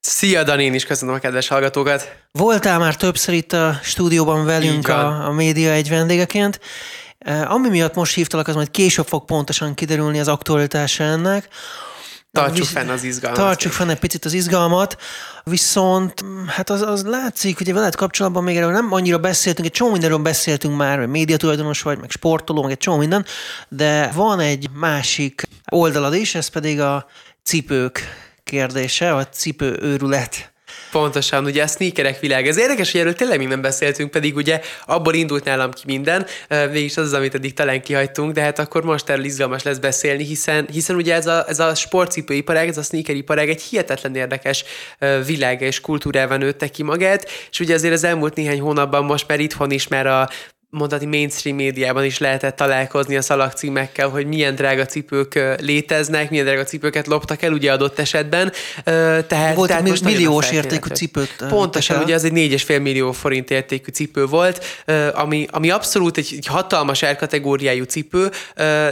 Szia, Dani, én is köszönöm a kedves hallgatókat. Voltál már többször itt a stúdióban velünk a, a Média egy vendégeként. E, ami miatt most hívtalak, az majd később fog pontosan kiderülni az aktualitása ennek. Tartsuk Visz... fenn az izgalmat. Tartsuk fenn egy picit az izgalmat, viszont hát az, az látszik, hogy veled kapcsolatban még erről nem annyira beszéltünk, egy csomó mindenről beszéltünk már, hogy médiatulajdonos vagy, meg sportoló, meg egy csomó minden, de van egy másik oldalad is, ez pedig a cipők kérdése, a cipő őrület. Pontosan, ugye a sneakerek világ. Ez érdekes, hogy erről tényleg még nem beszéltünk, pedig ugye abból indult nálam ki minden, mégis az az, amit eddig talán kihagytunk, de hát akkor most erről izgalmas lesz beszélni, hiszen, hiszen ugye ez a, ez a sportcipőiparág, ez a sneakeriparág egy hihetetlen érdekes világ és kultúrával nőtte ki magát, és ugye azért az elmúlt néhány hónapban most már itthon is már a mondani mainstream médiában is lehetett találkozni a szalagcímekkel, hogy milyen drága cipők léteznek, milyen drága cipőket loptak el, ugye adott esetben. Tehát, volt tehát most milliós értékű cipőt. Pontosan, ugye ez egy 4,5 millió forint értékű cipő volt, ami, ami abszolút egy, egy hatalmas árkategóriájú cipő,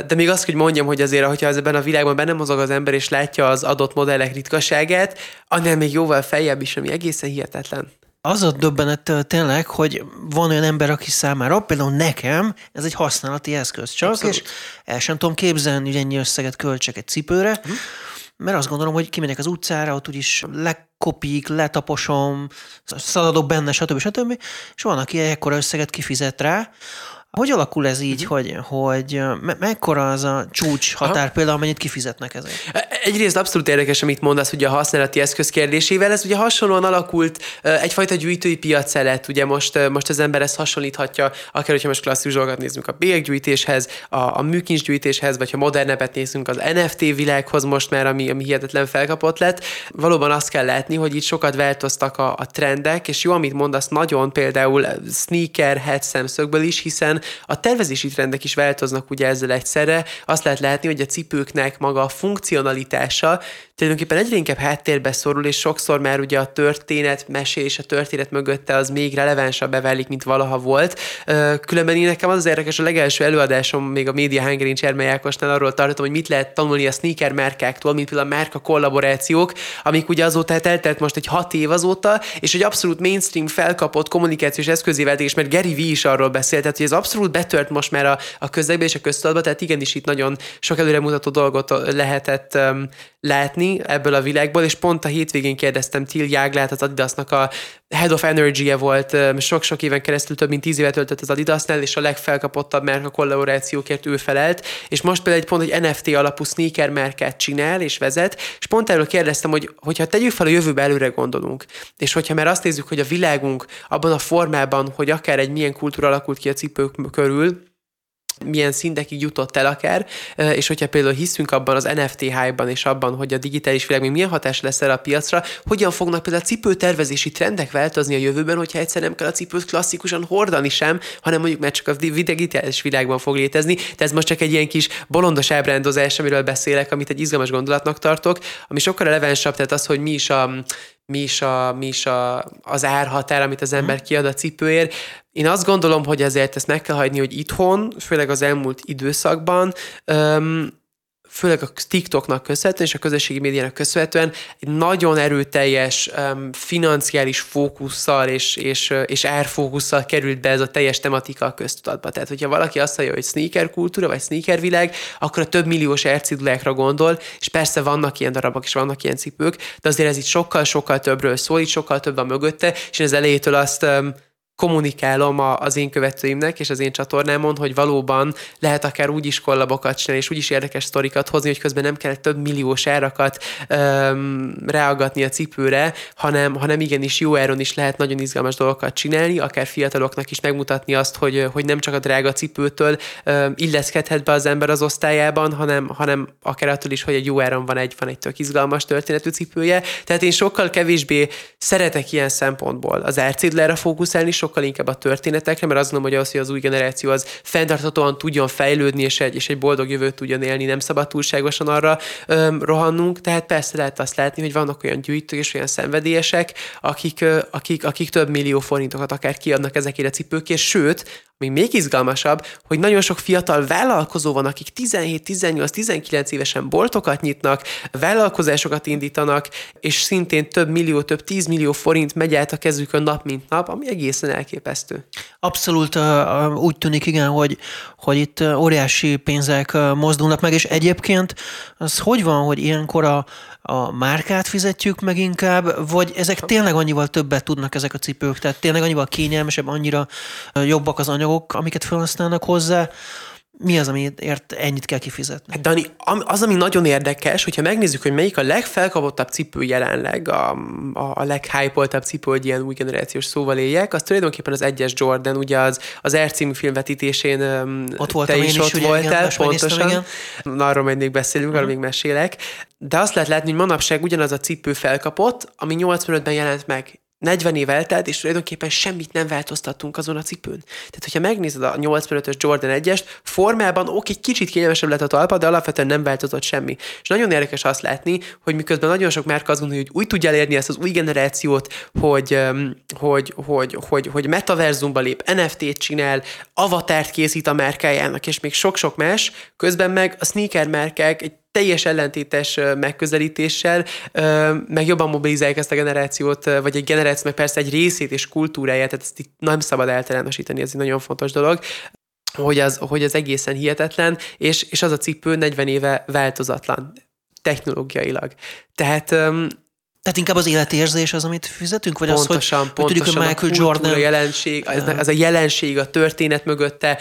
de még azt, hogy mondjam, hogy azért, hogyha ebben a világban benne mozog az ember, és látja az adott modellek ritkaságát, annál még jóval feljebb is, ami egészen hihetetlen az a döbbenet tényleg, hogy van olyan ember, aki számára, például nekem, ez egy használati eszköz csak, Abszolút. és el sem tudom képzelni, hogy ennyi összeget költsek egy cipőre, hm. mert azt gondolom, hogy kimegyek az utcára, ott úgyis lekopik, letaposom, szaladok benne, stb. stb. És van, aki ekkora összeget kifizet rá, hogy alakul ez így, uh-huh. hogy, hogy me- mekkora az a csúcs határ Aha. például, amennyit kifizetnek ezért? E, egyrészt abszolút érdekes, amit mondasz ugye a használati eszköz kérdésével. Ez ugye hasonlóan alakult egyfajta gyűjtői piac lett. Ugye most, most az ember ezt hasonlíthatja, akár hogyha most klasszikus dolgokat nézzünk a bélyeggyűjtéshez, a, a műkincsgyűjtéshez, vagy ha modernebbet nézzünk az NFT világhoz most már, ami, ami hihetetlen felkapott lett. Valóban azt kell látni, hogy itt sokat változtak a, a trendek, és jó, amit mondasz, nagyon például sneaker head szemszögből is, hiszen a tervezési trendek is változnak ugye ezzel egyszerre. Azt lehet látni, hogy a cipőknek maga a funkcionalitása tulajdonképpen egyre inkább háttérbe szorul, és sokszor már ugye a történet, mesés, a történet mögötte az még relevánsabb beválik, mint valaha volt. Különben én nekem az az érdekes, a legelső előadásom még a Media Hungary Csermely Ákosnál arról tartottam, hogy mit lehet tanulni a sneaker márkáktól, mint például a márka kollaborációk, amik ugye azóta hát eltelt most egy hat év azóta, és hogy abszolút mainstream felkapott kommunikációs eszközével, és mert Gary V is arról beszélt, tehát hogy ez abszolút betört most már a, a közegbe és a köztudatba, tehát igenis itt nagyon sok előremutató dolgot lehetett um, látni ebből a világból, és pont a hétvégén kérdeztem Till Jáglát, az Adidasnak a Head of energy -e volt, sok-sok éven keresztül több mint tíz évet töltött az Adidasnál, és a legfelkapottabb márka kollaborációkért ő felelt, és most például egy pont egy NFT alapú sneaker márkát csinál és vezet, és pont erről kérdeztem, hogy hogyha tegyük fel a jövőbe előre gondolunk, és hogyha már azt nézzük, hogy a világunk abban a formában, hogy akár egy milyen kultúra alakult ki a cipők körül, milyen szintekig jutott el akár, és hogyha például hiszünk abban az NFT hype-ban és abban, hogy a digitális világ még milyen hatás lesz erre a piacra, hogyan fognak például a cipőtervezési trendek változni a jövőben, hogyha egyszer nem kell a cipőt klasszikusan hordani sem, hanem mondjuk már csak a digitális világban fog létezni. De ez most csak egy ilyen kis bolondos ábrándozás, amiről beszélek, amit egy izgalmas gondolatnak tartok, ami sokkal relevánsabb, tehát az, hogy mi is a mi is, a, mi is a, az árhatár, amit az ember kiad a cipőért. Én azt gondolom, hogy ezért ezt meg kell hagyni, hogy itthon, főleg az elmúlt időszakban, öm, főleg a TikToknak köszönhetően és a közösségi médiának köszönhetően egy nagyon erőteljes um, financiális fókusszal és, és, és árfókusszal került be ez a teljes tematika a köztudatba. Tehát, hogyha valaki azt mondja, hogy sneaker kultúra vagy sneaker világ, akkor a több milliós ercidulákra gondol, és persze vannak ilyen darabok, és vannak ilyen cipők, de azért ez itt sokkal-sokkal többről szól, itt sokkal több a mögötte, és az elejétől azt um, kommunikálom a, az én követőimnek és az én csatornámon, hogy valóban lehet akár úgy is kollabokat csinálni, és úgy is érdekes sztorikat hozni, hogy közben nem kell több milliós árakat öm, reagatni a cipőre, hanem, hanem igenis jó áron is lehet nagyon izgalmas dolgokat csinálni, akár fiataloknak is megmutatni azt, hogy, hogy nem csak a drága cipőtől öm, illeszkedhet be az ember az osztályában, hanem, hanem akár attól is, hogy egy jó áron van egy, van egy tök izgalmas történetű cipője. Tehát én sokkal kevésbé szeretek ilyen szempontból az árcédlára fókuszálni, sokkal inkább a történetekre, mert azt gondolom, hogy az, hogy az új generáció az fenntarthatóan tudjon fejlődni, és egy, és egy boldog jövőt tudjon élni, nem szabad túlságosan arra öm, rohannunk. Tehát persze lehet azt látni, hogy vannak olyan gyűjtők és olyan szenvedélyesek, akik, akik, akik több millió forintokat akár kiadnak ezekért a cipőkért, sőt, ami még izgalmasabb, hogy nagyon sok fiatal vállalkozó van, akik 17, 18, 19 évesen boltokat nyitnak, vállalkozásokat indítanak, és szintén több millió, több 10 millió forint megy át a kezükön nap, mint nap, ami egészen elképesztő. Abszolút úgy tűnik, igen, hogy, hogy itt óriási pénzek mozdulnak meg, és egyébként az hogy van, hogy ilyenkor a, a márkát fizetjük meg inkább, vagy ezek tényleg annyival többet tudnak ezek a cipők, tehát tényleg annyival kényelmesebb, annyira jobbak az anyagok, amiket felhasználnak hozzá, mi az, amiért ennyit kell kifizetni? Hát Dani, az, ami nagyon érdekes, hogyha megnézzük, hogy melyik a legfelkapottabb cipő jelenleg, a, a, a leghypoltabb cipő, hogy ilyen új generációs szóval éljek, az tulajdonképpen az egyes Jordan, ugye az, az R című filmvetítésén ott voltam te is, is ott ugye, voltál, igen, pontosan. Igen. Arról majd még beszélünk, uh-huh. arról még mesélek. De azt lehet látni, hogy manapság ugyanaz a cipő felkapott, ami 85-ben jelent meg 40 év eltelt, és tulajdonképpen semmit nem változtattunk azon a cipőn. Tehát, hogyha megnézed a 85-ös Jordan 1-est, formában oké, kicsit kényelmesebb lett a talpa, de alapvetően nem változott semmi. És nagyon érdekes azt látni, hogy miközben nagyon sok márka azt gondolja, hogy úgy tudja elérni ezt az új generációt, hogy, hogy, hogy, hogy, hogy metaverzumba lép, NFT-t csinál, avatárt készít a márkájának, és még sok-sok más, közben meg a sneaker márkák egy teljes ellentétes megközelítéssel, meg jobban mobilizálják ezt a generációt, vagy egy generáció, meg persze egy részét és kultúráját, tehát ezt itt nem szabad eltelenosítani, ez egy nagyon fontos dolog hogy az, hogy az egészen hihetetlen, és, és az a cipő 40 éve változatlan technológiailag. Tehát tehát inkább az életérzés az, amit fizetünk? Vagy pontosan, az, hogy, pontosan, hogy tudjuk, hogy Michael a Jordan... jelenség, ez, ez a jelenség, a történet mögötte,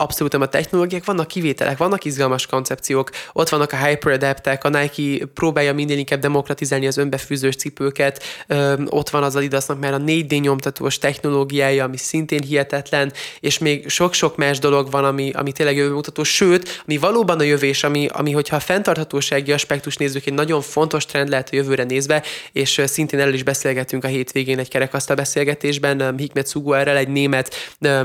abszolút nem a technológiák, vannak kivételek, vannak izgalmas koncepciók, ott vannak a hyperadaptek, a Nike próbálja minél inkább demokratizálni az önbefűzős cipőket, ott van az Adidasnak már a 4D nyomtatós technológiája, ami szintén hihetetlen, és még sok-sok más dolog van, ami, ami tényleg jövőmutató, sőt, ami valóban a jövés, ami, ami hogyha a fenntarthatósági aspektus nézzük, egy nagyon fontos trend lehet a jövőre nézve, és szintén el is beszélgetünk a hétvégén egy kerekasztal beszélgetésben, Hikmet Suguerrel, egy német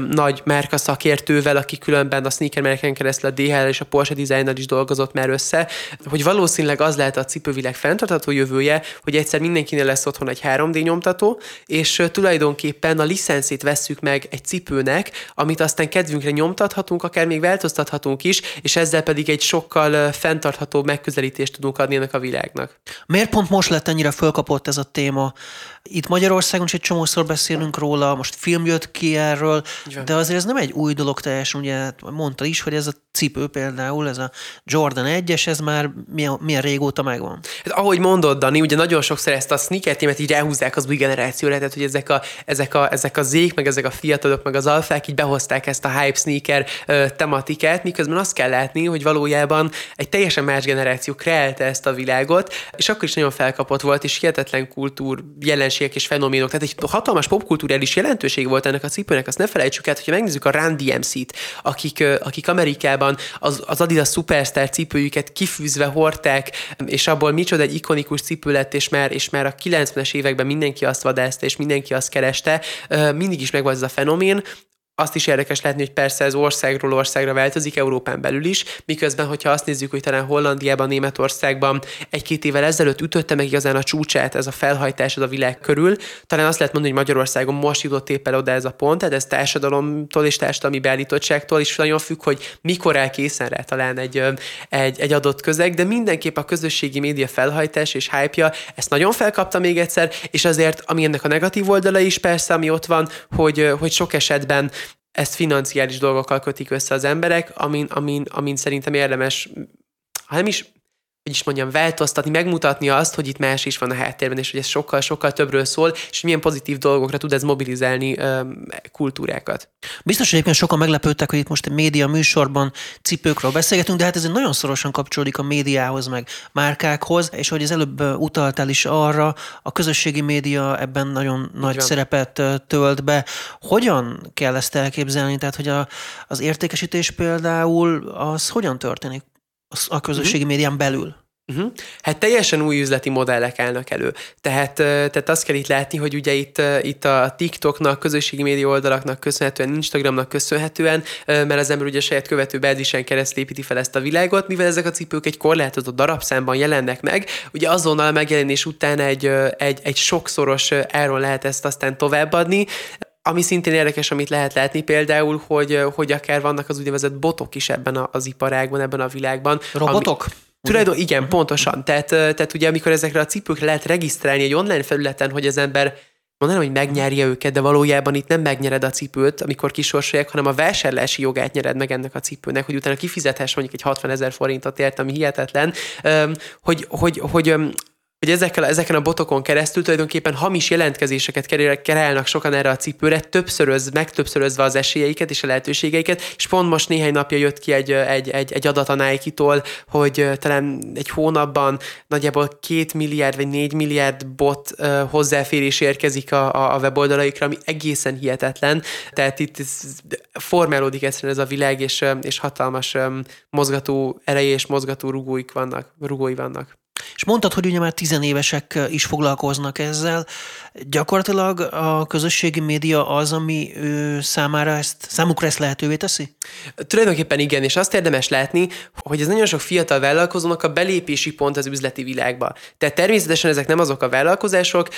nagy márka szakértővel, aki különben a sneaker keresztül a DHL és a Porsche designer is dolgozott már össze, hogy valószínűleg az lehet a cipővilág fenntartható jövője, hogy egyszer mindenkinél lesz otthon egy 3D nyomtató, és tulajdonképpen a licenszét vesszük meg egy cipőnek, amit aztán kedvünkre nyomtathatunk, akár még változtathatunk is, és ezzel pedig egy sokkal fenntarthatóbb megközelítést tudunk adni ennek a világnak. Miért pont most lett ennyire fölkapott ez a téma? Itt Magyarországon is egy csomószor beszélünk róla, most film jött ki erről, de azért ez nem egy új dolog teljesen, ugye mondta is, hogy ez a cipő például, ez a Jordan 1-es, ez már milyen, milyen régóta megvan. Hát, ahogy mondod, Dani, ugye nagyon sokszor ezt a sneaker témát így elhúzzák az új generációra, tehát hogy ezek a, ezek a, ezek a zék, meg ezek a fiatalok, meg az alfák így behozták ezt a hype sneaker ö, tematikát, miközben azt kell látni, hogy valójában egy teljesen más generáció kreálta ezt a világot, és akkor is nagyon felkapott volt, és hihetetlen kultúr jelenségek és fenoménok. Tehát egy hatalmas popkulturális jelentőség volt ennek a cipőnek, azt ne felejtsük el, hogyha megnézzük a Run DMC-t, akik, akik Amerikában az, az Adidas Superstar cipőjüket kifűzve hordták, és abból micsoda egy ikonikus cipő lett, és már, és már a 90-es években mindenki azt vadászta, és mindenki azt kereste, mindig is megvan ez a fenomén, azt is érdekes látni, hogy persze ez országról országra változik, Európán belül is, miközben, hogyha azt nézzük, hogy talán Hollandiában, Németországban egy-két évvel ezelőtt ütötte meg igazán a csúcsát ez a felhajtás a világ körül, talán azt lehet mondani, hogy Magyarországon most jutott éppen oda ez a pont, tehát ez társadalomtól és társadalmi beállítottságtól is nagyon függ, hogy mikor áll készen rá talán egy, egy, egy adott közeg, de mindenképp a közösségi média felhajtás és hype ezt nagyon felkapta még egyszer, és azért, ami ennek a negatív oldala is persze, ami ott van, hogy, hogy sok esetben ezt financiális dolgokkal kötik össze az emberek, amin, amin, amin szerintem érdemes, ha nem is hogy is mondjam, változtatni, megmutatni azt, hogy itt más is van a háttérben, és hogy ez sokkal-sokkal többről szól, és milyen pozitív dolgokra tud ez mobilizálni um, kultúrákat. Biztos, hogy egyébként sokan meglepődtek, hogy itt most egy média műsorban cipőkről beszélgetünk, de hát ez nagyon szorosan kapcsolódik a médiához, meg márkákhoz, és hogy az előbb utaltál is arra, a közösségi média ebben nagyon Így nagy van. szerepet tölt be. Hogyan kell ezt elképzelni? Tehát, hogy a, az értékesítés például az hogyan történik? A közösségi uh-huh. médián belül? Uh-huh. Hát teljesen új üzleti modellek állnak elő. Tehát, tehát azt kell itt látni, hogy ugye itt, itt a TikToknak, közösségi média oldalaknak köszönhetően, Instagramnak köszönhetően, mert az ember ugye saját követő bázisen keresztül építi fel ezt a világot, mivel ezek a cipők egy korlátozott darabszámban jelennek meg, ugye azonnal a megjelenés után egy, egy, egy sokszoros áron lehet ezt aztán továbbadni, ami szintén érdekes, amit lehet látni például, hogy, hogy akár vannak az úgynevezett botok is ebben az iparágban, ebben a világban. Robotok? Ami, Tulajdon, igen, pontosan. Tehát, tehát ugye amikor ezekre a cipőkre lehet regisztrálni egy online felületen, hogy az ember mondanám, hogy megnyerje őket, de valójában itt nem megnyered a cipőt, amikor kisorsolják, hanem a vásárlási jogát nyered meg ennek a cipőnek, hogy utána kifizethess mondjuk egy 60 ezer forintot ért, ami hihetetlen, hogy, hogy, hogy hogy ezekkel, ezeken a botokon keresztül tulajdonképpen hamis jelentkezéseket kerelnek sokan erre a cipőre, többszöröz, megtöbbszörözve az esélyeiket és a lehetőségeiket, és pont most néhány napja jött ki egy, egy, egy, egy adat a Nike-tól, hogy talán egy hónapban nagyjából két milliárd vagy négy milliárd bot hozzáférés érkezik a, a weboldalaikra, ami egészen hihetetlen. Tehát itt formálódik egyszerűen ez a világ, és, és hatalmas mozgató ereje és mozgató rugóik vannak, rugói vannak. És mondtad, hogy ugye már tizenévesek is foglalkoznak ezzel. Gyakorlatilag a közösségi média az, ami ő számára ezt, számukra ezt lehetővé teszi? Tulajdonképpen igen, és azt érdemes látni, hogy ez nagyon sok fiatal vállalkozónak a belépési pont az üzleti világba. Tehát természetesen ezek nem azok a vállalkozások,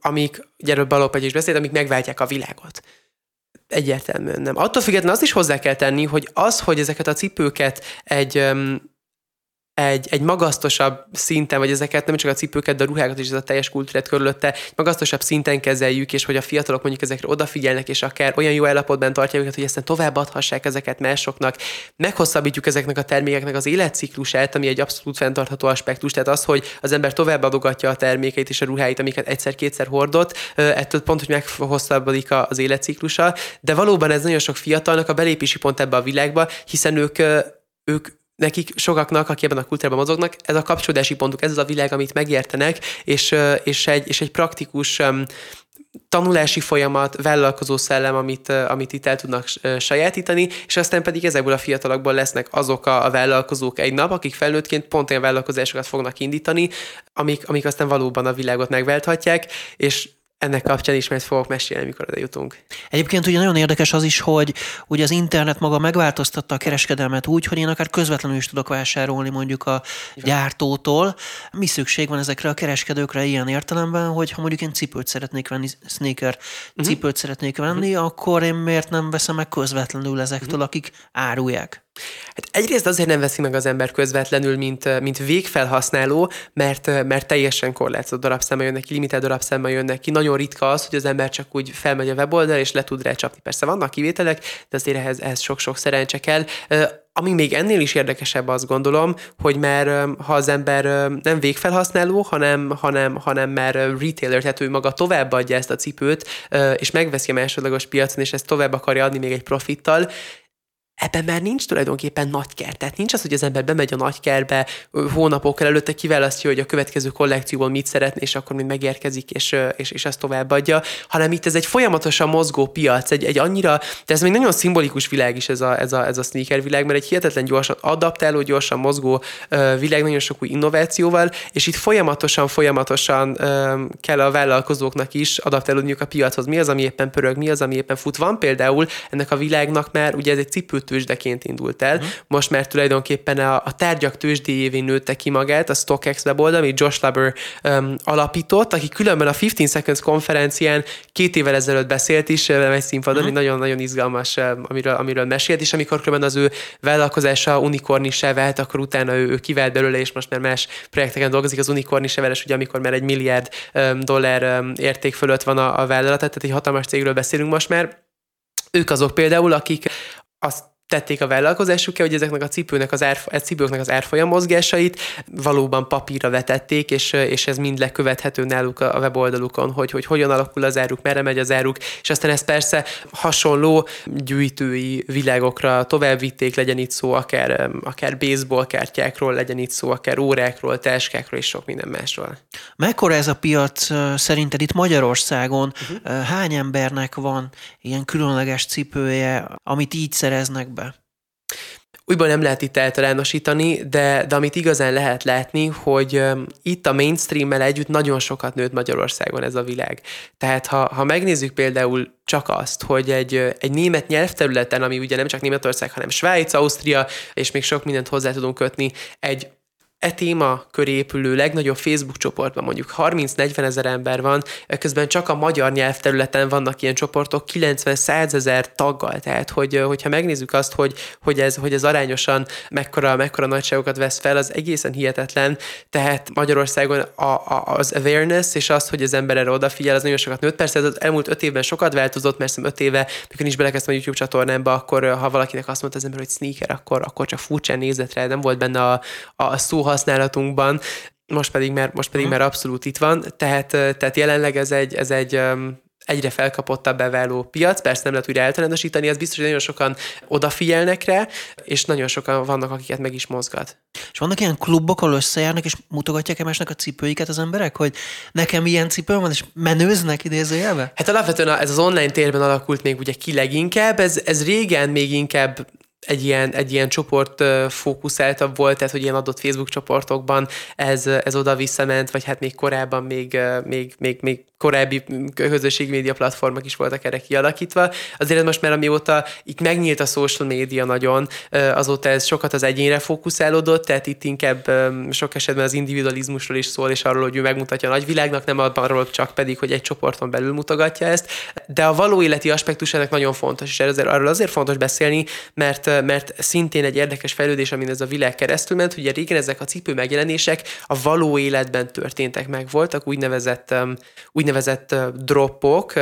amik, erről Balópegy is beszélt, amik megváltják a világot. Egyértelműen nem. Attól függetlenül azt is hozzá kell tenni, hogy az, hogy ezeket a cipőket egy egy, egy magasztosabb szinten, vagy ezeket nem csak a cipőket, de a ruhákat is, ez a teljes kultúrát körülötte, egy magasztosabb szinten kezeljük, és hogy a fiatalok mondjuk ezekre odafigyelnek, és akár olyan jó állapotban tartják őket, hogy aztán továbbadhassák ezeket másoknak, meghosszabbítjuk ezeknek a termékeknek az életciklusát, ami egy abszolút fenntartható aspektus, tehát az, hogy az ember továbbadogatja a termékeit és a ruháit, amiket egyszer-kétszer hordott, ettől pont, hogy meghosszabbodik az életciklusa, de valóban ez nagyon sok fiatalnak a belépési pont ebbe a világba, hiszen ők ők nekik sokaknak, akik ebben a kultúrában mozognak, ez a kapcsolódási pontuk, ez az a világ, amit megértenek, és, és, egy, és egy praktikus tanulási folyamat, vállalkozó szellem, amit, amit itt el tudnak sajátítani, és aztán pedig ezekből a fiatalokból lesznek azok a, a vállalkozók egy nap, akik felnőttként pont olyan vállalkozásokat fognak indítani, amik, amik aztán valóban a világot megválthatják, és ennek kapcsán is majd fogok mesélni, amikor oda jutunk. Egyébként ugye nagyon érdekes az is, hogy ugye az internet maga megváltoztatta a kereskedelmet úgy, hogy én akár közvetlenül is tudok vásárolni mondjuk a gyártótól. Mi szükség van ezekre a kereskedőkre ilyen értelemben, hogy ha mondjuk én cipőt szeretnék venni, sneaker uh-huh. cipőt szeretnék venni, uh-huh. akkor én miért nem veszem meg közvetlenül ezektől, uh-huh. akik árulják? Hát egyrészt azért nem veszi meg az ember közvetlenül, mint, mint végfelhasználó, mert, mert teljesen korlátozott darabszámmal jönnek ki, limitált darabszámmal jönnek ki. Nagyon ritka az, hogy az ember csak úgy felmegy a weboldal és le tud rá. Persze vannak kivételek, de azért ehhez, ehhez sok-sok szerencse kell. Ami még ennél is érdekesebb, azt gondolom, hogy már ha az ember nem végfelhasználó, hanem, hanem, hanem már retailer, tehát ő maga továbbadja ezt a cipőt, és megveszi a másodlagos piacon, és ezt tovább akarja adni még egy profittal, ebben már nincs tulajdonképpen nagy kert. Tehát nincs az, hogy az ember bemegy a nagy kertbe hónapokkal előtte kiválasztja, hogy a következő kollekcióból mit szeretne, és akkor mind megérkezik, és, és, és ezt továbbadja, hanem itt ez egy folyamatosan mozgó piac, egy, egy annyira, de ez még nagyon szimbolikus világ is ez a, ez a, ez a sneaker világ, mert egy hihetetlen gyorsan adaptáló, gyorsan mozgó világ, nagyon sok új innovációval, és itt folyamatosan, folyamatosan kell a vállalkozóknak is adaptálódniuk a piachoz. Mi az, ami éppen pörög, mi az, ami éppen fut. Van például ennek a világnak már, ugye ez egy cipőt tőzsdeként indult el. Uh-huh. Most már tulajdonképpen a, a tárgyak tőzsdéjévé nőtte ki magát, a StockX weboldal, amit Josh Laber um, alapított, aki különben a 15 Seconds konferencián két évvel ezelőtt beszélt is, egy színpadon, uh-huh. nagyon-nagyon izgalmas, amiről, amiről mesélt, és amikor különben az ő vállalkozása unikornissá vált, akkor utána ő, ő kivált belőle, és most már más projekteken dolgozik az unikornisseveles, ugye amikor már egy milliárd um, dollár um, érték fölött van a, a vállalat, tehát egy hatalmas cégről beszélünk most már. Ők azok például, akik azt tették a vállalkozásukkal, hogy ezeknek a cipőnek az, ár, a cipőknek az árfolyam mozgásait valóban papírra vetették, és, és ez mind lekövethető náluk a weboldalukon, hogy, hogy hogyan alakul az áruk, merre megy az áruk, és aztán ez persze hasonló gyűjtői világokra tovább vitték, legyen itt szó akár, akár baseball kártyákról, legyen itt szó akár órákról, táskákról és sok minden másról. Mekkora ez a piac szerinted itt Magyarországon? Uh-huh. Hány embernek van ilyen különleges cipője, amit így szereznek be? Újból nem lehet itt eltalánosítani, de, de amit igazán lehet látni, hogy itt a mainstream-mel együtt nagyon sokat nőtt Magyarországon ez a világ. Tehát ha, ha megnézzük például csak azt, hogy egy, egy német nyelvterületen, ami ugye nem csak Németország, hanem Svájc, Ausztria, és még sok mindent hozzá tudunk kötni, egy e téma köré épülő legnagyobb Facebook csoportban mondjuk 30-40 ezer ember van, közben csak a magyar nyelvterületen vannak ilyen csoportok 90-100 ezer taggal, tehát hogy, hogyha megnézzük azt, hogy, hogy, ez, hogy ez arányosan mekkora, mekkora nagyságokat vesz fel, az egészen hihetetlen, tehát Magyarországon a, a, az awareness és az, hogy az ember erre odafigyel, az nagyon sokat nőtt. Persze ez az elmúlt öt évben sokat változott, mert szerintem öt éve, mikor is belekezdtem a YouTube csatornámba, akkor ha valakinek azt mondta az ember, hogy sneaker, akkor, akkor csak furcsán nézett rá, nem volt benne a, a szó használatunkban, most pedig már, most pedig már abszolút itt van, tehát, tehát jelenleg ez egy, ez egy egyre felkapottabb beváló piac, persze nem lehet újra eltelenosítani, az biztos, hogy nagyon sokan odafigyelnek rá, és nagyon sokan vannak, akiket meg is mozgat. És vannak ilyen klubok, ahol összejárnak, és mutogatják egymásnak a cipőiket az emberek, hogy nekem ilyen cipőm van, és menőznek idézőjelbe? Hát alapvetően ez az online térben alakult még ugye ki leginkább, ez, ez régen még inkább egy ilyen, egy ilyen csoport fókuszáltabb volt, tehát hogy ilyen adott Facebook csoportokban ez, ez oda visszament, vagy hát még korábban még, még, még, még korábbi közösségi média platformok is voltak erre kialakítva. Azért most már amióta itt megnyílt a social média nagyon, azóta ez sokat az egyénre fókuszálódott, tehát itt inkább sok esetben az individualizmusról is szól, és arról, hogy ő megmutatja a nagyvilágnak, nem arról csak pedig, hogy egy csoporton belül mutogatja ezt. De a való életi aspektus ennek nagyon fontos, és ezért, arról azért fontos beszélni, mert, mert szintén egy érdekes fejlődés, amin ez a világ keresztül ment, hogy régen ezek a cipő megjelenések a való életben történtek meg voltak, úgynevezett, úgynevezett úgynevezett dropok,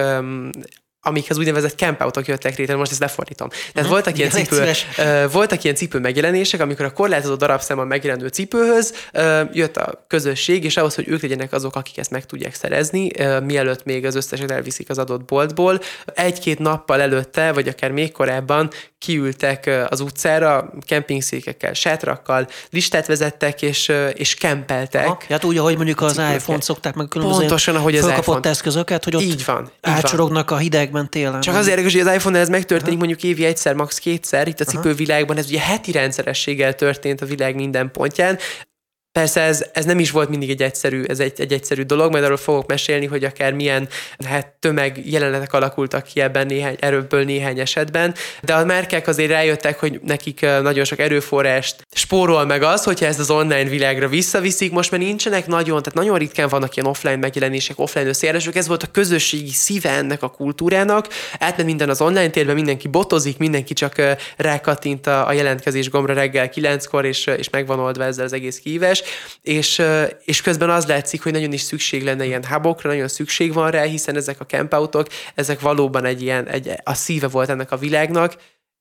amikhez úgynevezett campoutok jöttek létre, most ezt lefordítom. Tehát voltak ilyen, cipő, uh, voltak ilyen cipő megjelenések, amikor a korlátozott darabszámon megjelenő cipőhöz uh, jött a közösség, és ahhoz, hogy ők legyenek azok, akik ezt meg tudják szerezni, uh, mielőtt még az összeset elviszik az adott boltból, egy-két nappal előtte, vagy akár még korábban kiültek az utcára, kempingszékekkel, sátrakkal, listát vezettek, és, és kempeltek. Aha, hát úgy, ahogy mondjuk az iPhone-t szokták meg különböző Pontosan, ahogy az iPhone. eszközöket, hogy ott így van, átsorognak a hidegben télen. Csak azért érdekes, hogy az iPhone ez megtörténik Aha. mondjuk évi egyszer, max. kétszer, itt a cipővilágban ez ugye heti rendszerességgel történt a világ minden pontján. Persze ez, ez nem is volt mindig egy egyszerű, ez egy, egy egyszerű dolog, majd arról fogok mesélni, hogy akár milyen hát, tömeg jelenetek alakultak ki ebben néhány, erőből néhány esetben, de a merkek azért rájöttek, hogy nekik nagyon sok erőforrást spórol meg az, hogyha ezt az online világra visszaviszik, most már nincsenek nagyon, tehát nagyon ritkán vannak ilyen offline megjelenések, offline összejárósok, ez volt a közösségi szíve ennek a kultúrának, átment minden az online térben, mindenki botozik, mindenki csak rákattint a, a jelentkezés gombra reggel kilenckor, és, és megvan oldva ezzel az egész kívás és, és közben az látszik, hogy nagyon is szükség lenne ilyen hubokra, nagyon szükség van rá, hiszen ezek a campoutok, ezek valóban egy ilyen, egy, a szíve volt ennek a világnak,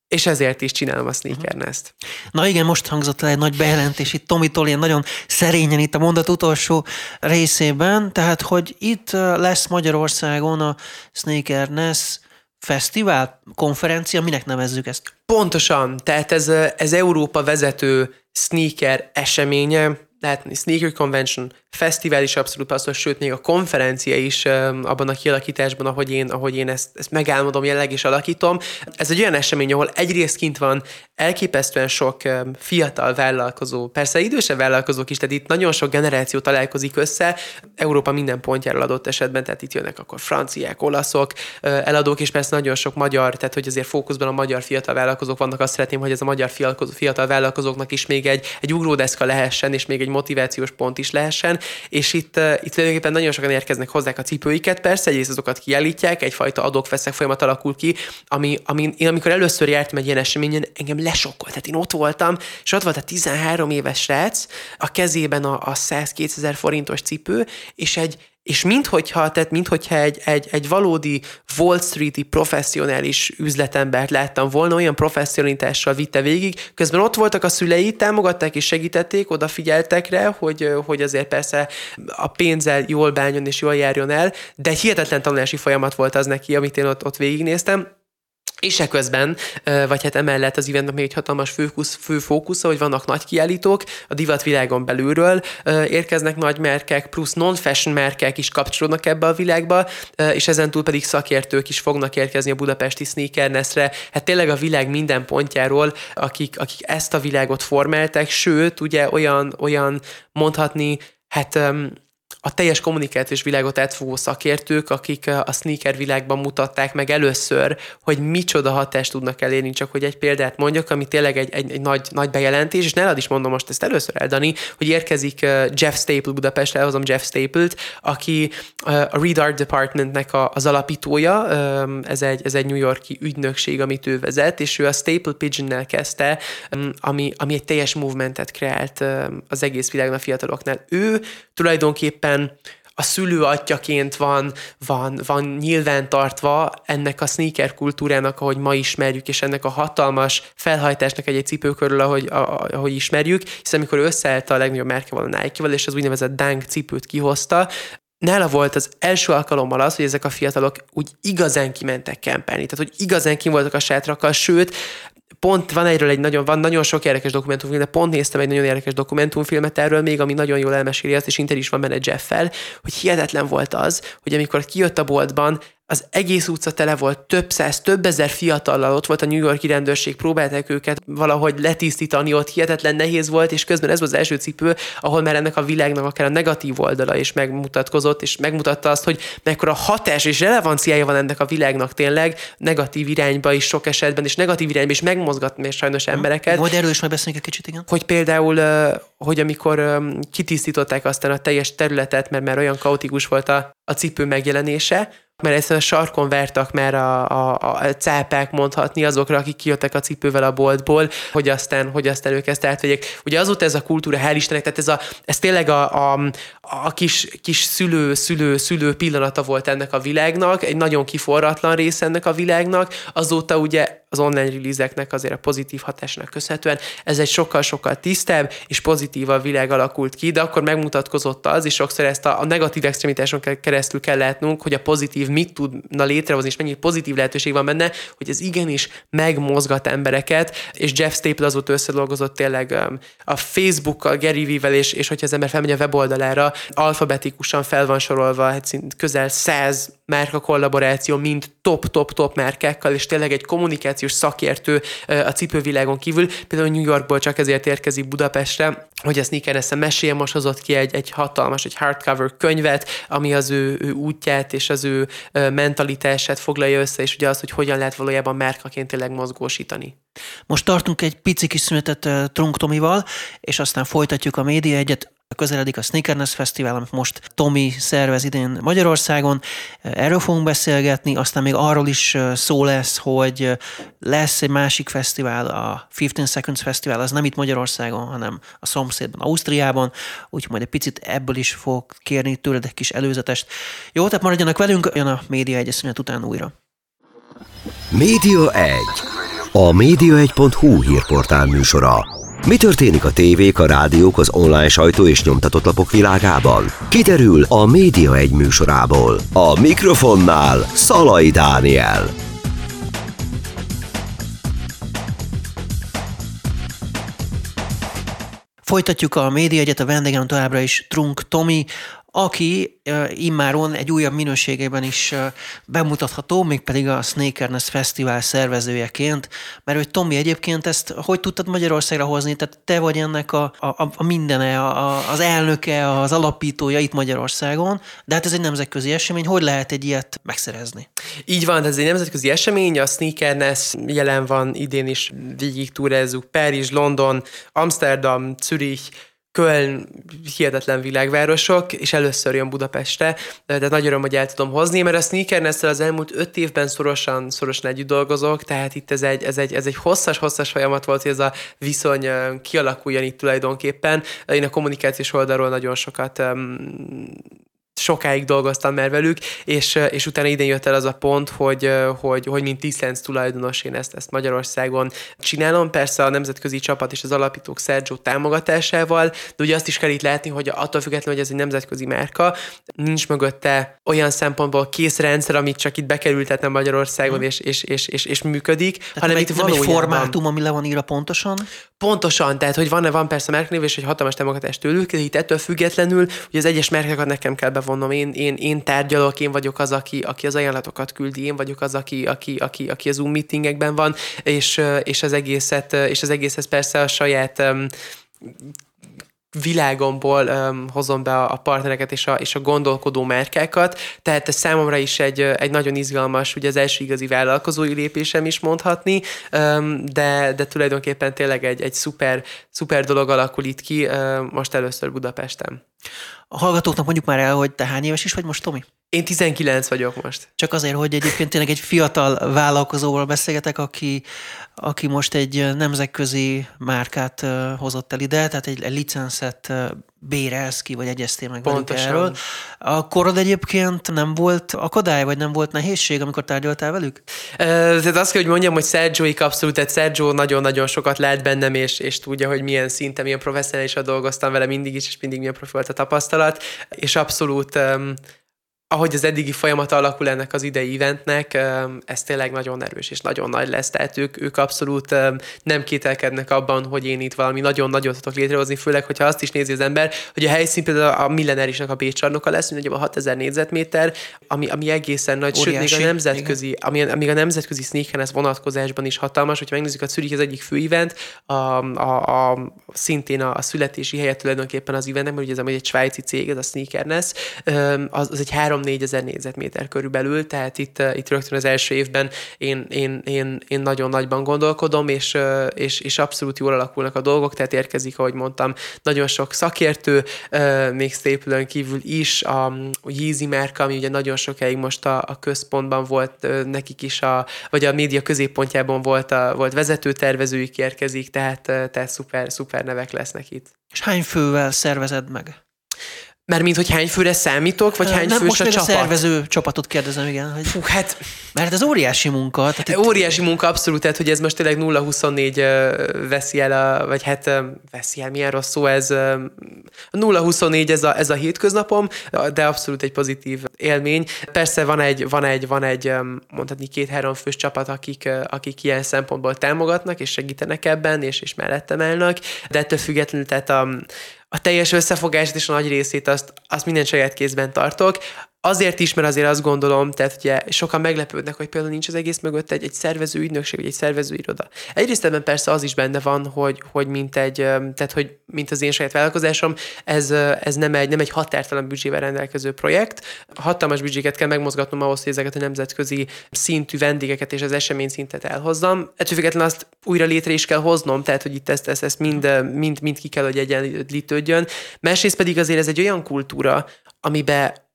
és ezért is csinálom a Sneaker Nest. Na igen, most hangzott el egy nagy bejelentés itt Tomitól, ilyen nagyon szerényen itt a mondat utolsó részében, tehát, hogy itt lesz Magyarországon a Sneaker Nest fesztivál, konferencia, minek nevezzük ezt? Pontosan, tehát ez, ez Európa vezető sneaker eseménye, lehetni sneaker convention, fesztivál is abszolút passzol, sőt, még a konferencia is abban a kialakításban, ahogy én, ahogy én ezt, ezt megálmodom, jelenleg is alakítom. Ez egy olyan esemény, ahol egyrészt kint van elképesztően sok fiatal vállalkozó, persze idősebb vállalkozók is, tehát itt nagyon sok generáció találkozik össze, Európa minden pontjáról adott esetben, tehát itt jönnek akkor franciák, olaszok, eladók, és persze nagyon sok magyar, tehát hogy azért fókuszban a magyar fiatal vállalkozók vannak, azt szeretném, hogy ez a magyar fiatal vállalkozóknak is még egy, egy ugródeszka lehessen, és még egy motivációs pont is lehessen, és itt, itt tulajdonképpen nagyon sokan érkeznek hozzák a cipőiket, persze egyrészt azokat kiállítják, egyfajta adok-veszek folyamat alakul ki, ami, ami én amikor először jártam egy ilyen eseményen, engem lesokkolt. Tehát én ott voltam, és ott volt a 13 éves srác, a kezében a, a 100-200 forintos cipő, és egy, és minthogyha, tehát minthogyha egy, egy, egy valódi Wall Street-i professzionális üzletembert láttam volna, olyan professzionalitással vitte végig, közben ott voltak a szülei, támogatták és segítették, odafigyeltek rá, hogy, hogy azért persze a pénzzel jól bánjon és jól járjon el, de hihetetlen tanulási folyamat volt az neki, amit én ott, ott végignéztem, És eközben, vagy hát emellett az eventnek még egy hatalmas főkusz, fő fókusza, hogy vannak nagy kiállítók, a divatvilágon belülről érkeznek nagy merkek, plusz non-fashion merkek is kapcsolódnak ebbe a világba, és ezen túl pedig szakértők is fognak érkezni a budapesti sneakernessre. Hát tényleg a világ minden pontjáról, akik, akik ezt a világot formálták, sőt, ugye olyan, olyan mondhatni, hát a teljes kommunikációs világot átfogó szakértők, akik a sneaker világban mutatták meg először, hogy micsoda hatást tudnak elérni, csak hogy egy példát mondjak, ami tényleg egy, egy, egy nagy, nagy bejelentés, és nálad is mondom most ezt először eldani, hogy érkezik Jeff Staple Budapestre, elhozom Jeff Staple-t, aki a Read Art Departmentnek az alapítója, ez egy, ez egy New Yorki ügynökség, amit ő vezet, és ő a Staple Pigeon-nel kezdte, ami, ami egy teljes movementet kreált az egész világon a fiataloknál. Ő tulajdonképpen a szülő atyaként van, van, van nyilvántartva ennek a sneaker kultúrának, ahogy ma ismerjük, és ennek a hatalmas felhajtásnak egy-egy cipő körül, ahogy, ahogy ismerjük, hiszen amikor összeállt a legnagyobb merkeval a Nike-val, és az úgynevezett Dunk cipőt kihozta, nála volt az első alkalommal az, hogy ezek a fiatalok úgy igazán kimentek kempelni, tehát hogy igazán kim voltak a sátrakkal, sőt, pont van egyről egy nagyon, van nagyon sok érdekes dokumentumfilm, de pont néztem egy nagyon érdekes dokumentumfilmet erről még, ami nagyon jól elmeséli azt, és inter is van benne Jeff-fel, hogy hihetetlen volt az, hogy amikor kijött a boltban, az egész utca tele volt, több száz, több ezer fiatallal, ott volt a New Yorki rendőrség, próbálták őket valahogy letisztítani, ott hihetetlen nehéz volt, és közben ez volt az első cipő, ahol már ennek a világnak akár a negatív oldala is megmutatkozott, és megmutatta azt, hogy mekkora hatás és relevanciája van ennek a világnak tényleg, negatív irányba is sok esetben, és negatív irányba is megmozgatni sajnos embereket. Majd erről is majd beszélünk egy kicsit, igen. Hogy például, hogy amikor kitisztították aztán a teljes területet, mert már olyan kaotikus volt a, a cipő megjelenése, mert egyszerűen sarkon vertak már a, a, a cápák mondhatni azokra, akik kijöttek a cipővel a boltból, hogy aztán, hogy aztán ők ezt átvegyék. Ugye azóta ez a kultúra, hál' Istennek, tehát ez, a, ez tényleg a, a, a kis, kis szülő, szülő, szülő pillanata volt ennek a világnak, egy nagyon kiforratlan része ennek a világnak, azóta ugye az online release azért a pozitív hatásnak köszönhetően ez egy sokkal-sokkal tisztább és pozitív a világ alakult ki, de akkor megmutatkozott az, és sokszor ezt a, a negatív extremitáson keresztül kell látnunk, hogy a pozitív mit tudna létrehozni, és mennyi pozitív lehetőség van benne, hogy ez igenis megmozgat embereket, és Jeff Staple azóta összedolgozott tényleg um, a Facebookkal, Gary Vee-vel, és, és hogyha az ember felmegy a weboldalára, alfabetikusan fel van sorolva hát közel száz márka kollaboráció, mind top-top-top márkákkal, és tényleg egy kommunikációs szakértő a cipővilágon kívül. Például New Yorkból csak ezért érkezik Budapestre, hogy a Sneaker mesélje, most hozott ki egy, egy hatalmas, egy hardcover könyvet, ami az ő, ő útját és az ő mentalitását foglalja össze, és ugye az, hogy hogyan lehet valójában márkaként tényleg mozgósítani. Most tartunk egy pici kis szünetet Trunk Tomival, és aztán folytatjuk a média egyet. Közeledik a Sneakerness Fesztivál, amit most Tomi szervez idén Magyarországon. Erről fogunk beszélgetni, aztán még arról is szó lesz, hogy lesz egy másik fesztivál, a 15 Seconds Fesztivál, az nem itt Magyarországon, hanem a szomszédban, Ausztriában, úgyhogy majd egy picit ebből is fog kérni tőled egy kis előzetest. Jó, tehát maradjanak velünk, jön a Média Egyesület után újra. Média 1. A média1.hu hírportál műsora. Mi történik a tévék, a rádiók, az online sajtó és nyomtatott lapok világában? Kiderül a Média egy műsorából. A mikrofonnál Szalai Dániel. Folytatjuk a média egyet, a vendégem továbbra is Trunk Tomi, aki immáron egy újabb minőségében is bemutatható, mégpedig a Snakerness Fesztivál szervezőjeként, mert hogy Tomi egyébként ezt hogy tudtad Magyarországra hozni? Tehát te vagy ennek a, a, a mindene, a, az elnöke, az alapítója itt Magyarországon, de hát ez egy nemzetközi esemény, hogy lehet egy ilyet megszerezni? Így van, ez egy nemzetközi esemény, a Sneakerness jelen van idén is, végig túrezzük Párizs, London, Amsterdam, Zürich, Köln hihetetlen világvárosok, és először jön Budapestre, de nagy öröm, hogy el tudom hozni, mert a sneakerness az elmúlt öt évben szorosan, szorosan együtt dolgozok, tehát itt ez egy, ez egy, ez egy hosszas, hosszas folyamat volt, hogy ez a viszony kialakuljon itt tulajdonképpen. Én a kommunikációs oldalról nagyon sokat sokáig dolgoztam már velük, és, és utána idén jött el az a pont, hogy, hogy, hogy mint licenc tulajdonos én ezt, ezt Magyarországon csinálom. Persze a nemzetközi csapat és az alapítók Sergio támogatásával, de ugye azt is kell itt látni, hogy attól függetlenül, hogy ez egy nemzetközi márka, nincs mögötte olyan szempontból kész rendszer, amit csak itt bekerültetne Magyarországon, hmm. és, és, és, és, és működik, tehát hanem itt van egy formátum, ami le van írva pontosan? Pontosan, tehát hogy van, van persze márknév, és egy hatalmas támogatás tőlük, de itt ettől függetlenül, hogy az egyes márkákat nekem kell bevonnom. Én, én, én tárgyalok, én vagyok az, aki, aki az ajánlatokat küldi, én vagyok az, aki, aki, aki, aki az Zoom meetingekben van, és, és az egészet, és az egészet persze a saját világomból um, hozom be a, a partnereket és a, és a gondolkodó márkákat, tehát ez számomra is egy, egy nagyon izgalmas, ugye az első igazi vállalkozói lépésem is mondhatni, um, de, de tulajdonképpen tényleg egy, egy szuper, szuper dolog alakul itt ki, um, most először Budapesten. A hallgatóknak mondjuk már el, hogy te hány éves is vagy most, Tomi? Én 19 vagyok most. Csak azért, hogy egyébként tényleg egy fiatal vállalkozóval beszélgetek, aki, aki most egy nemzetközi márkát hozott el ide, tehát egy, licenszet bérelsz ki, vagy egyeztél meg velük erről. A korod egyébként nem volt akadály, vagy nem volt nehézség, amikor tárgyaltál velük? Tehát azt kell, hogy mondjam, hogy Sergio-ik abszolút, tehát Sergio nagyon-nagyon sokat lát bennem, és, és tudja, hogy milyen szinten, milyen professzionálisan dolgoztam vele mindig is, és mindig milyen profi volt a tapasztalat, és abszolút um, ahogy az eddigi folyamat alakul ennek az idei eventnek, ez tényleg nagyon erős és nagyon nagy lesz, tehát ők, ők abszolút nem kételkednek abban, hogy én itt valami nagyon nagyot tudok létrehozni, főleg, hogyha azt is nézi az ember, hogy a helyszín például a millenárisnak a Bécsarnoka lesz, a 6000 négyzetméter, ami, ami egészen nagy, Óriási, sőt, még a nemzetközi, ami, ami a nemzetközi sneaker vonatkozásban is hatalmas, hogyha megnézzük a Zürich az egyik fő event, a, a, a, szintén a, a születési helyet tulajdonképpen az eventnek, mert ugye ez egy svájci cég, ez a Sneakerness, az, az egy három 3-4 ezer négyzetméter körülbelül, tehát itt, eh, itt rögtön az első évben én, én, én, én nagyon nagyban gondolkodom, és, eh, és, és abszolút jól alakulnak a dolgok, tehát érkezik, ahogy mondtam, nagyon sok szakértő, eh, még Staplön kívül is, a Yeezy márka, ami ugye nagyon sokáig most a, a központban volt nekik is, a, vagy a média középpontjában volt, a, volt vezető tervezőik érkezik, tehát, tehát szuper, szuper nevek lesznek itt. És hány fővel szervezed meg? Mert mint hogy hány főre számítok, vagy hány nem, fős most a csapat? a szervező csapatot kérdezem, igen. Hogy... Fú, hát... Mert ez óriási munka. Tehát itt... Óriási munka, abszolút, tehát hogy ez most tényleg 0-24 veszi el, a, vagy hát veszi el, milyen rossz szó ez. 0-24 ez a, ez a hétköznapom, de abszolút egy pozitív élmény. Persze van egy, van egy, van egy mondhatni két-három fős csapat, akik, akik ilyen szempontból támogatnak, és segítenek ebben, és, és mellettem állnak, de ettől függetlenül, tehát a, a teljes összefogást és a nagy részét azt, azt minden saját kézben tartok. Azért is, mert azért azt gondolom, tehát ugye sokan meglepődnek, hogy például nincs az egész mögött egy, egy szervező ügynökség, vagy egy szervező iroda. Egyrészt ebben persze az is benne van, hogy, hogy mint egy, tehát hogy mint az én saját vállalkozásom, ez, ez nem egy, nem egy határtalan büdzsével rendelkező projekt. Hatalmas büdzséket kell megmozgatnom ahhoz, hogy ezeket a nemzetközi szintű vendégeket és az esemény szintet elhozzam. Ettől függetlenül azt újra létre is kell hoznom, tehát hogy itt ezt, ezt, ezt mind, mind, mind ki kell, hogy egyenlítődjön. Másrészt pedig azért ez egy olyan kultúra, amiben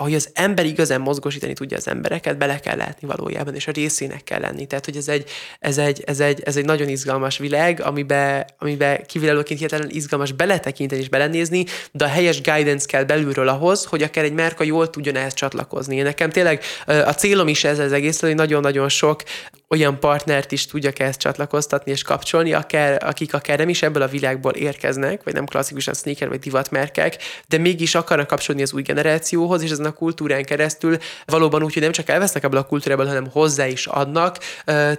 ahogy az ember igazán mozgosítani tudja az embereket, bele kell látni valójában, és a részének kell lenni. Tehát, hogy ez egy, ez egy, ez egy, ez egy nagyon izgalmas világ, amiben, amiben kívülállóként hihetetlen izgalmas beletekinteni és belenézni, de a helyes guidance kell belülről ahhoz, hogy akár egy márka jól tudjon ehhez csatlakozni. Nekem tényleg a célom is ez az egész, hogy nagyon-nagyon sok olyan partnert is tudjak ezt csatlakoztatni és kapcsolni, akár, akik akár nem is ebből a világból érkeznek, vagy nem klasszikusan sneaker vagy divatmerkek, de mégis akarnak kapcsolni az új generációhoz, és ezen a kultúrán keresztül valóban úgy, hogy nem csak elvesznek ebből a kultúrából, hanem hozzá is adnak,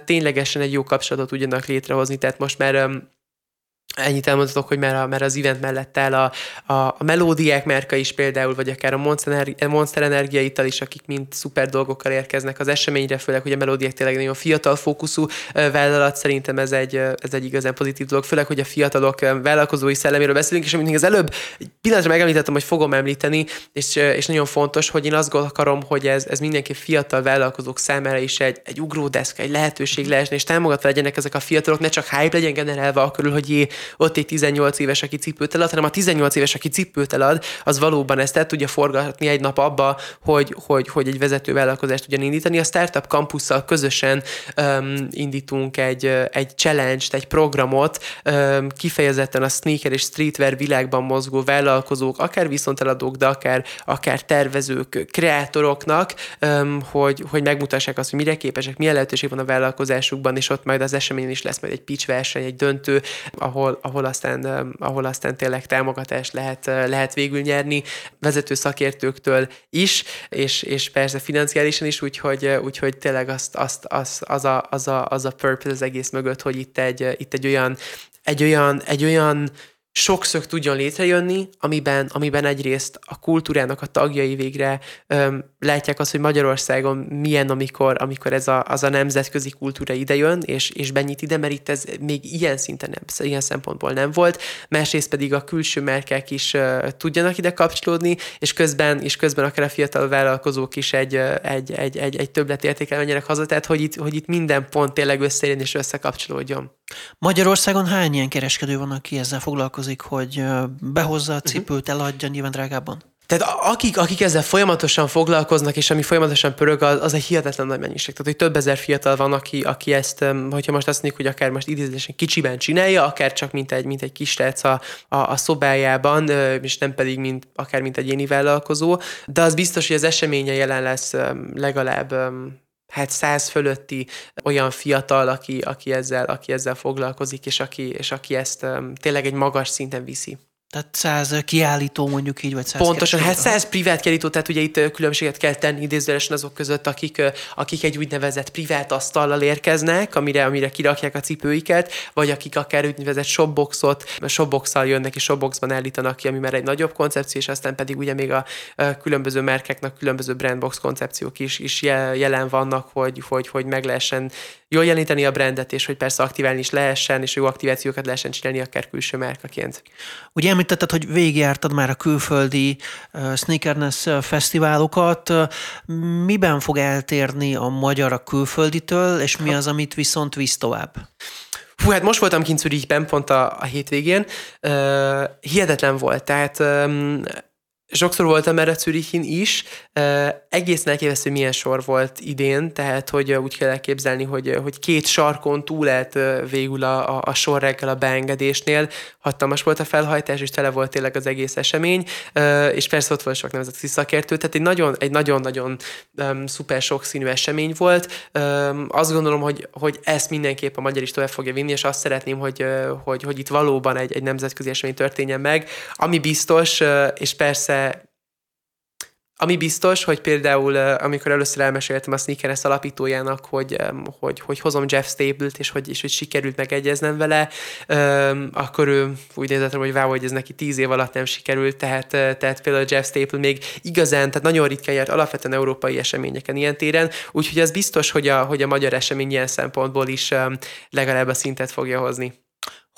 ténylegesen egy jó kapcsolatot tudjanak létrehozni. Tehát most már Ennyit elmondhatok, hogy már, a, már az event mellett áll a, a, a melódiák márka is például, vagy akár a Monster, Energi, Monster Energia ital is, akik mind szuper dolgokkal érkeznek az eseményre, főleg, hogy a melódiák tényleg nagyon fiatal fókuszú vállalat, szerintem ez egy, ez egy igazán pozitív dolog, főleg, hogy a fiatalok vállalkozói szelleméről beszélünk, és amint az előbb egy pillanatra megemlítettem, hogy fogom említeni, és, és nagyon fontos, hogy én azt akarom, hogy ez, ez mindenki fiatal vállalkozók számára is egy, egy ugródeszka, egy lehetőség lehessen, és támogatva legyenek ezek a fiatalok, ne csak hype legyen generálva körül, hogy jé, ott egy 18 éves, aki cipőt elad, hanem a 18 éves, aki cipőt elad, az valóban ezt el tudja forgatni egy nap abba, hogy, hogy, hogy egy vezető vállalkozást tudjon indítani. A Startup Campusszal közösen um, indítunk egy, egy challenge-t, egy programot, um, kifejezetten a sneaker és streetwear világban mozgó vállalkozók, akár viszonteladók, de akár, akár tervezők, kreátoroknak, um, hogy, hogy megmutassák azt, hogy mire képesek, milyen lehetőség van a vállalkozásukban, és ott majd az eseményen is lesz majd egy pitch verseny, egy döntő, ahol, ahol, aztán, um, ahol aztán tényleg támogatást lehet, uh, lehet végül nyerni vezető szakértőktől is, és, és persze financiálisan is, úgyhogy, uh, úgyhogy tényleg azt, azt, azt, az, a, az, a, az a purpose az egész mögött, hogy itt egy, itt egy olyan, egy olyan, egy olyan sokszor tudjon létrejönni, amiben, amiben egyrészt a kultúrának a tagjai végre öm, látják azt, hogy Magyarországon milyen, amikor, amikor ez a, az a nemzetközi kultúra idejön, és, és benyit ide, mert itt ez még ilyen szinten nem, ilyen szempontból nem volt. Másrészt pedig a külső merkek is uh, tudjanak ide kapcsolódni, és közben, és közben akár a fiatal vállalkozók is egy, egy, egy, egy, egy többletértékel menjenek haza, tehát hogy itt, hogy itt minden pont tényleg összejön és összekapcsolódjon. Magyarországon hány ilyen kereskedő van, aki ezzel foglalkozik, hogy behozza a cipőt, eladja nyilván drágában? Tehát akik, akik ezzel folyamatosan foglalkoznak, és ami folyamatosan pörög, az, az egy hihetetlen nagy mennyiség. Tehát, hogy több ezer fiatal van, aki, aki ezt, hogyha most azt mondjuk, hogy akár most idézésen kicsiben csinálja, akár csak mint egy, mint egy kis a, a, a szobájában, és nem pedig mint, akár mint egy éni vállalkozó. De az biztos, hogy az eseménye jelen lesz legalább hát száz fölötti olyan fiatal, aki, aki, ezzel, aki ezzel foglalkozik, és aki, és aki ezt tényleg egy magas szinten viszi. Tehát száz kiállító mondjuk így, vagy száz Pontosan, hát száz privát kiállító, tehát ugye itt különbséget kell tenni idézőjelesen azok között, akik, akik egy úgynevezett privát asztallal érkeznek, amire, amire kirakják a cipőiket, vagy akik akár úgynevezett shopboxot, shopboxal jönnek és shopboxban állítanak ki, ami már egy nagyobb koncepció, és aztán pedig ugye még a, különböző merkeknek különböző brandbox koncepciók is, is jelen vannak, hogy, hogy, hogy meg lehessen jól jeleníteni a brandet, és hogy persze aktiválni is lehessen, és jó aktivációkat lehessen csinálni akár külső márkaként. Ugye említetted, hogy végigjártad már a külföldi uh, sneakerness fesztiválokat. Miben fog eltérni a magyar a külfölditől, és mi az, amit viszont visz tovább? Hú, hát most voltam kint Zürichben pont a, a hétvégén. Uh, hihetetlen volt, tehát um, Sokszor voltam erre Zürichen is, egészen elképesztő, hogy milyen sor volt idén, tehát hogy úgy kell elképzelni, hogy, hogy két sarkon túlelt végül a, a, a sor reggel a beengedésnél, hatalmas volt a felhajtás, és tele volt tényleg az egész esemény, és persze ott volt sok nemzetközi szakértő, tehát egy nagyon, egy nagyon-nagyon szuper sokszínű esemény volt. Um, azt gondolom, hogy, hogy ezt mindenképp a magyar is tovább fogja vinni, és azt szeretném, hogy, hogy, hogy itt valóban egy, egy nemzetközi esemény történjen meg, ami biztos, és persze ami biztos, hogy például, amikor először elmeséltem a Sneakeres alapítójának, hogy, hogy, hogy hozom Jeff Staple-t, és hogy, és hogy sikerült megegyeznem vele, akkor ő úgy nézett hogy váó, hogy ez neki tíz év alatt nem sikerült, tehát, tehát például Jeff Staple még igazán, tehát nagyon ritkán járt alapvetően európai eseményeken ilyen téren, úgyhogy ez biztos, hogy a, hogy a magyar esemény ilyen szempontból is legalább a szintet fogja hozni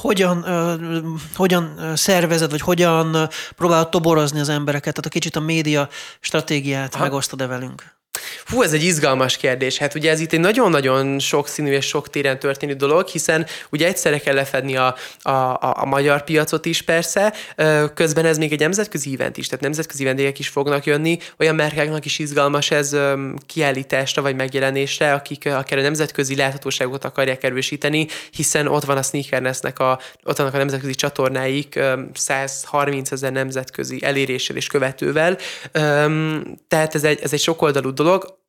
hogyan, uh, hogyan szervezed, vagy hogyan próbálod toborozni az embereket? Tehát a kicsit a média stratégiát Aha. megosztod-e velünk? Hú, ez egy izgalmas kérdés. Hát ugye ez itt egy nagyon-nagyon sokszínű és sok téren történő dolog, hiszen ugye egyszerre kell lefedni a, a, a, a magyar piacot is persze, közben ez még egy nemzetközi event is, tehát nemzetközi vendégek is fognak jönni, olyan márkáknak is izgalmas ez kiállításra vagy megjelenésre, akik akár a nemzetközi láthatóságot akarják erősíteni, hiszen ott van a Sneakernessnek a, ott vannak a nemzetközi csatornáik 130 ezer nemzetközi eléréssel és követővel, tehát ez egy, ez egy sokoldalú dolog, psycholog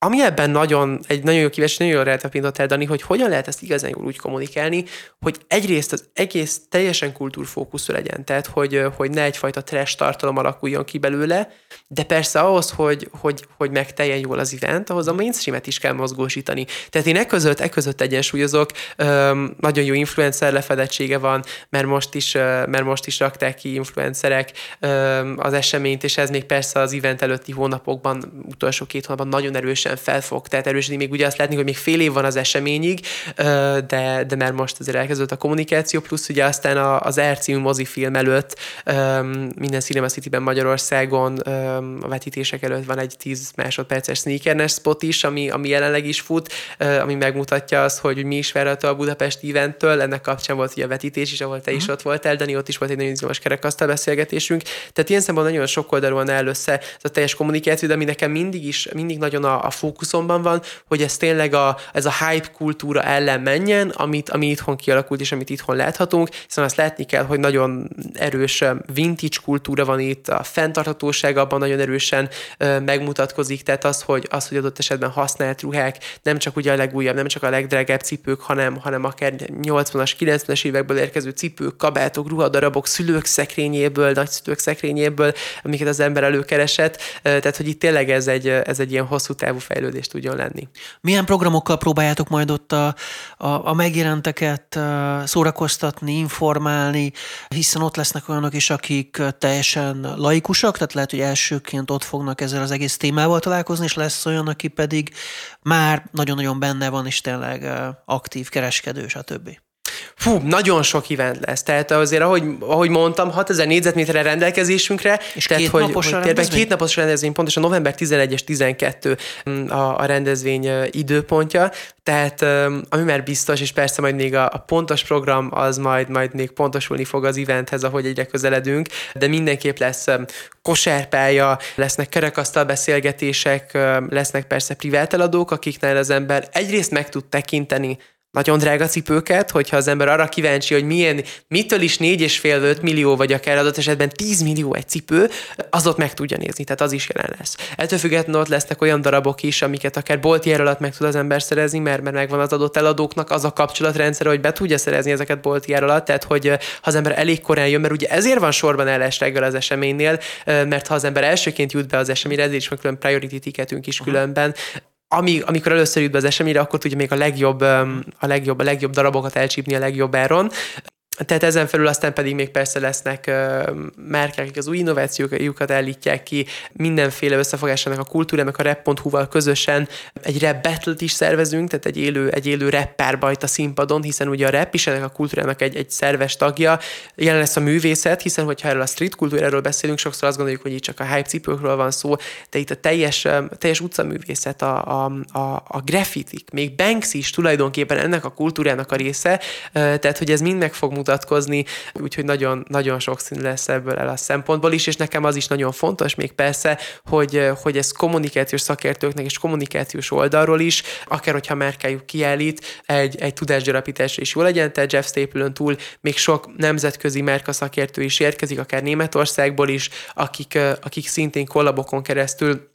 ami ebben nagyon, egy nagyon jó kíváncsi, nagyon jól rátapintott el, Dani, hogy hogyan lehet ezt igazán jól úgy kommunikálni, hogy egyrészt az egész teljesen kultúrfókuszú legyen, tehát hogy, hogy ne egyfajta trash tartalom alakuljon ki belőle, de persze ahhoz, hogy, hogy, hogy megteljen jól az event, ahhoz a mainstreamet is kell mozgósítani. Tehát én e között, e között egyensúlyozok, nagyon jó influencer lefedettsége van, mert most is, mert most is rakták ki influencerek az eseményt, és ez még persze az event előtti hónapokban, utolsó két hónapban nagyon erősen erősen fel fog tehát erősödni. Még ugye azt látni, hogy még fél év van az eseményig, de, de mert most azért elkezdődött a kommunikáció, plusz ugye aztán az R című mozifilm előtt minden Cinema City-ben Magyarországon a vetítések előtt van egy 10 másodperces sneakernes spot is, ami, ami jelenleg is fut, ami megmutatja azt, hogy mi is várható a Budapest eventtől. Ennek kapcsán volt ugye a vetítés is, ahol te is mhm. ott voltál, Dani, ott is volt egy nagyon izgalmas kerekasztal beszélgetésünk. Tehát ilyen szempontból nagyon sok oldalon áll össze ez a teljes kommunikáció, de ami nekem mindig is, mindig nagyon a, a fókuszomban van, hogy ez tényleg a, ez a hype kultúra ellen menjen, amit, ami itthon kialakult, és amit itthon láthatunk, hiszen azt látni kell, hogy nagyon erős vintage kultúra van itt, a fenntarthatóság abban nagyon erősen megmutatkozik, tehát az, hogy, az, hogy adott esetben használt ruhák, nem csak ugye a legújabb, nem csak a legdrágább cipők, hanem, hanem akár 80-as, 90-es évekből érkező cipők, kabátok, ruhadarabok, szülők szekrényéből, nagyszülők szekrényéből, amiket az ember előkeresett. Tehát, hogy itt tényleg ez egy, ez egy ilyen hosszú távú fejlődés tudjon lenni. Milyen programokkal próbáljátok majd ott a, a, a megjelenteket szórakoztatni, informálni, hiszen ott lesznek olyanok is, akik teljesen laikusak, tehát lehet, hogy elsőként ott fognak ezzel az egész témával találkozni, és lesz olyan, aki pedig már nagyon-nagyon benne van, és tényleg aktív kereskedő, stb. Fú, nagyon sok event lesz. Tehát azért, ahogy, ahogy mondtam, 6000 négyzetméterre rendelkezésünkre. És tehát, két hogy, napos hogy térben, Két napos rendezvény, pontosan november 11 és 12 mm, a, a rendezvény időpontja. Tehát ami már biztos, és persze majd még a, a pontos program az majd, majd még pontosulni fog az eventhez, ahogy egyre közeledünk, de mindenképp lesz kosárpálya, lesznek kerekasztal beszélgetések, lesznek persze privát eladók, akiknél az ember egyrészt meg tud tekinteni nagyon drága cipőket, hogyha az ember arra kíváncsi, hogy milyen, mitől is 4,5-5 millió, vagy akár adott esetben 10 millió egy cipő, az ott meg tudja nézni, tehát az is jelen lesz. Ettől függetlenül ott lesznek olyan darabok is, amiket akár bolti alatt meg tud az ember szerezni, mert, mert megvan az adott eladóknak az a kapcsolatrendszer, hogy be tudja szerezni ezeket bolti alatt, tehát hogy ha az ember elég korán jön, mert ugye ezért van sorban ellens reggel az eseménynél, mert ha az ember elsőként jut be az eseményre, ezért is meg külön priority ticketünk is különben, ami, amikor először jut be az eseményre, akkor tudja még a legjobb, a legjobb, a legjobb darabokat elcsípni a legjobb áron. Tehát ezen felül aztán pedig még persze lesznek uh, márkák, az új innovációkat állítják ki, mindenféle összefogásának a kultúrának a rap.hu-val közösen egy rap battle is szervezünk, tehát egy élő, egy élő rap párbajt a színpadon, hiszen ugye a rap is ennek a kultúrának egy, egy szerves tagja. Jelen lesz a művészet, hiszen hogyha erről a street kultúráról beszélünk, sokszor azt gondoljuk, hogy itt csak a hype cipőkről van szó, de itt a teljes, teljes utcaművészet, a, a, a, a graffitik, még Banksy is tulajdonképpen ennek a kultúrának a része, tehát hogy ez mind meg fog mutatni mutatkozni, úgyhogy nagyon, nagyon sokszínű lesz ebből el a szempontból is, és nekem az is nagyon fontos még persze, hogy, hogy ez kommunikációs szakértőknek és kommunikációs oldalról is, akár hogyha Merkeljuk kiállít, egy, egy tudásgyarapításra is jó legyen, tehát Jeff Stapleton túl még sok nemzetközi merka szakértő is érkezik, akár Németországból is, akik, akik szintén kollabokon keresztül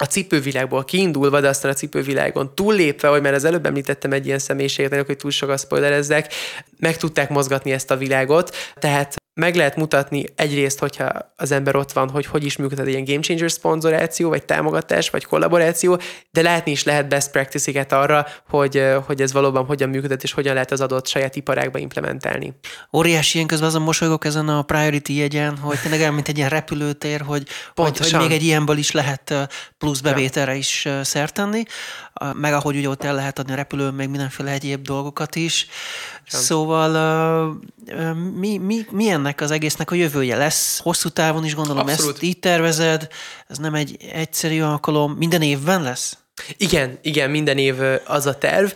a cipővilágból kiindulva, de aztán a cipővilágon túllépve, hogy már az előbb említettem egy ilyen személyiséget, hogy túl sokat spoilerezzek, meg tudták mozgatni ezt a világot, tehát meg lehet mutatni egyrészt, hogyha az ember ott van, hogy hogy is működhet egy ilyen game changer szponzoráció, vagy támogatás, vagy kollaboráció, de látni is lehet best practice-eket arra, hogy, hogy ez valóban hogyan működhet, és hogyan lehet az adott saját iparágba implementálni. Óriási ilyen közben azon mosolygok ezen a priority jegyen, hogy tényleg olyan, mint egy ilyen repülőtér, hogy, hogy, hogy még egy ilyenből is lehet plusz bevételre is szert tenni, meg ahogy ugye ott el lehet adni a repülőn, meg mindenféle egyéb dolgokat is. Sem. Szóval mi, mi, mi ennek az egésznek a jövője lesz? Hosszú távon is gondolom Abszolút. ezt így tervezed, ez nem egy egyszerű alkalom, minden évben lesz? Igen, igen, minden év az a terv,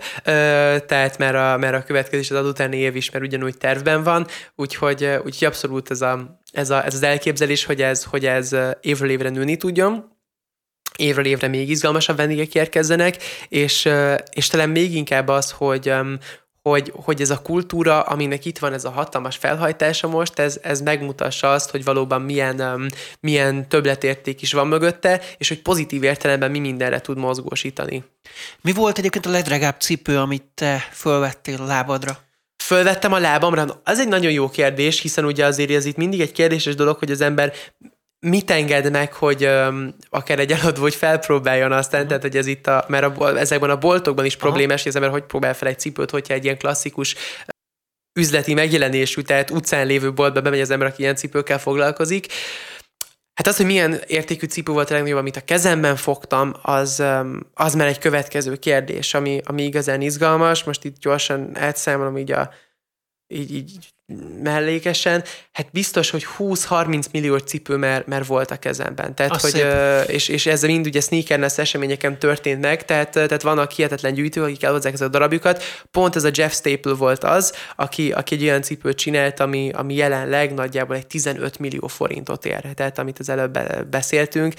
tehát már a, már a következés az adutáni év is, mert ugyanúgy tervben van, úgyhogy, úgyhogy abszolút ez, a, ez, a, ez az elképzelés, hogy ez, hogy ez évről évre nőni tudjon, évről évre még izgalmasabb vendégek érkezzenek, és, és talán még inkább az, hogy, hogy, hogy ez a kultúra, aminek itt van ez a hatalmas felhajtása most, ez, ez megmutassa azt, hogy valóban milyen, um, milyen többletérték is van mögötte, és hogy pozitív értelemben mi mindenre tud mozgósítani. Mi volt egyébként a legdrágább cipő, amit te fölvettél a lábadra? Fölvettem a lábamra? Az egy nagyon jó kérdés, hiszen ugye azért ez itt mindig egy kérdéses dolog, hogy az ember mit enged meg, hogy um, akár egy eladó, hogy felpróbáljon aztán, uh-huh. tehát hogy ez itt a, mert a, ezekben a boltokban is problémás, hogy az ember hogy próbál fel egy cipőt, hogyha egy ilyen klasszikus üzleti megjelenésű, tehát utcán lévő boltba bemegy az ember, aki ilyen cipőkkel foglalkozik. Hát az, hogy milyen értékű cipő volt a legnagyobb, amit a kezemben fogtam, az, az már egy következő kérdés, ami, ami igazán izgalmas. Most itt gyorsan elszámolom így a így, így mellékesen, hát biztos, hogy 20-30 millió cipő már, már volt a kezemben. Tehát, hogy, és, és ez mind ugye sneakerness eseményeken történt meg, tehát, tehát vannak hihetetlen gyűjtők, akik elhozzák ezeket a darabjukat. Pont ez a Jeff Staple volt az, aki, aki egy olyan cipőt csinált, ami, ami jelenleg nagyjából egy 15 millió forintot ér. Tehát amit az előbb beszéltünk,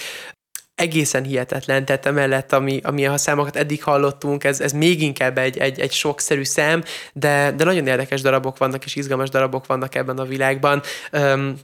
egészen hihetetlen, tehát emellett, ami, ami a számokat eddig hallottunk, ez, ez még inkább egy, egy, egy sokszerű szám, de, de nagyon érdekes darabok vannak, és izgalmas darabok vannak ebben a világban. Um,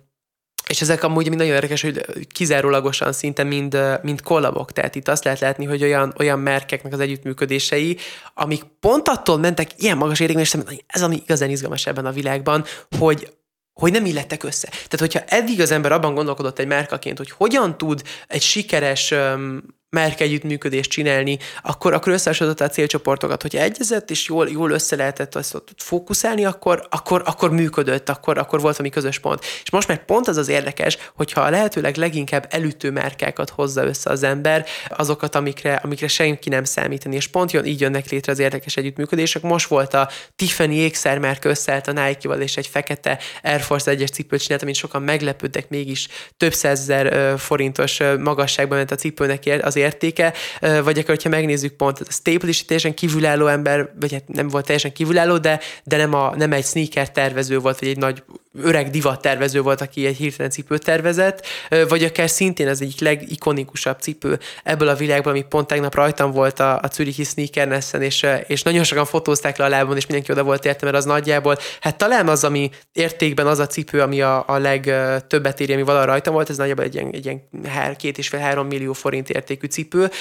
és ezek amúgy mind nagyon érdekes, hogy kizárólagosan szinte mind, mind kollabok. Tehát itt azt lehet látni, hogy olyan, olyan merkeknek az együttműködései, amik pont attól mentek ilyen magas értékben, és ez ami igazán izgalmas ebben a világban, hogy hogy nem illettek össze. Tehát, hogyha eddig az ember abban gondolkodott egy márkaként, hogy hogyan tud egy sikeres um, merk együttműködést csinálni, akkor, akkor összehasonlította a célcsoportokat, hogyha egyezett és jól, jól össze lehetett azt ott fókuszálni, akkor, akkor, akkor működött, akkor, akkor volt valami közös pont. És most meg pont az az érdekes, hogyha a lehetőleg leginkább elütő márkákat hozza össze az ember, azokat, amikre, amikre senki nem számítani, és pont jön, így jönnek létre az érdekes együttműködések. Most volt a Tiffany ékszermárka összeállt a Nike-val, és egy fekete Air Force 1-es cipőt csinált, amit sokan meglepődtek, mégis több százezer forintos magasságban ment a cipőnek az értéke, vagy akkor, hogyha megnézzük pont, a Staple is teljesen kívülálló ember, vagy hát nem volt teljesen kívülálló, de, de nem, a, nem egy sneaker tervező volt, vagy egy nagy öreg divat tervező volt, aki egy hirtelen cipőt tervezett, vagy akár szintén az egyik legikonikusabb cipő ebből a világból, ami pont tegnap rajtam volt a, a Zürichi Sneakernessen, és, és nagyon sokan fotózták le a lábon, és mindenki oda volt érte, mert az nagyjából, hát talán az, ami értékben az a cipő, ami a, a legtöbbet éri, ami valaha rajtam volt, ez nagyjából egy ilyen, egy ilyen két és fél három millió forint értékű cipő.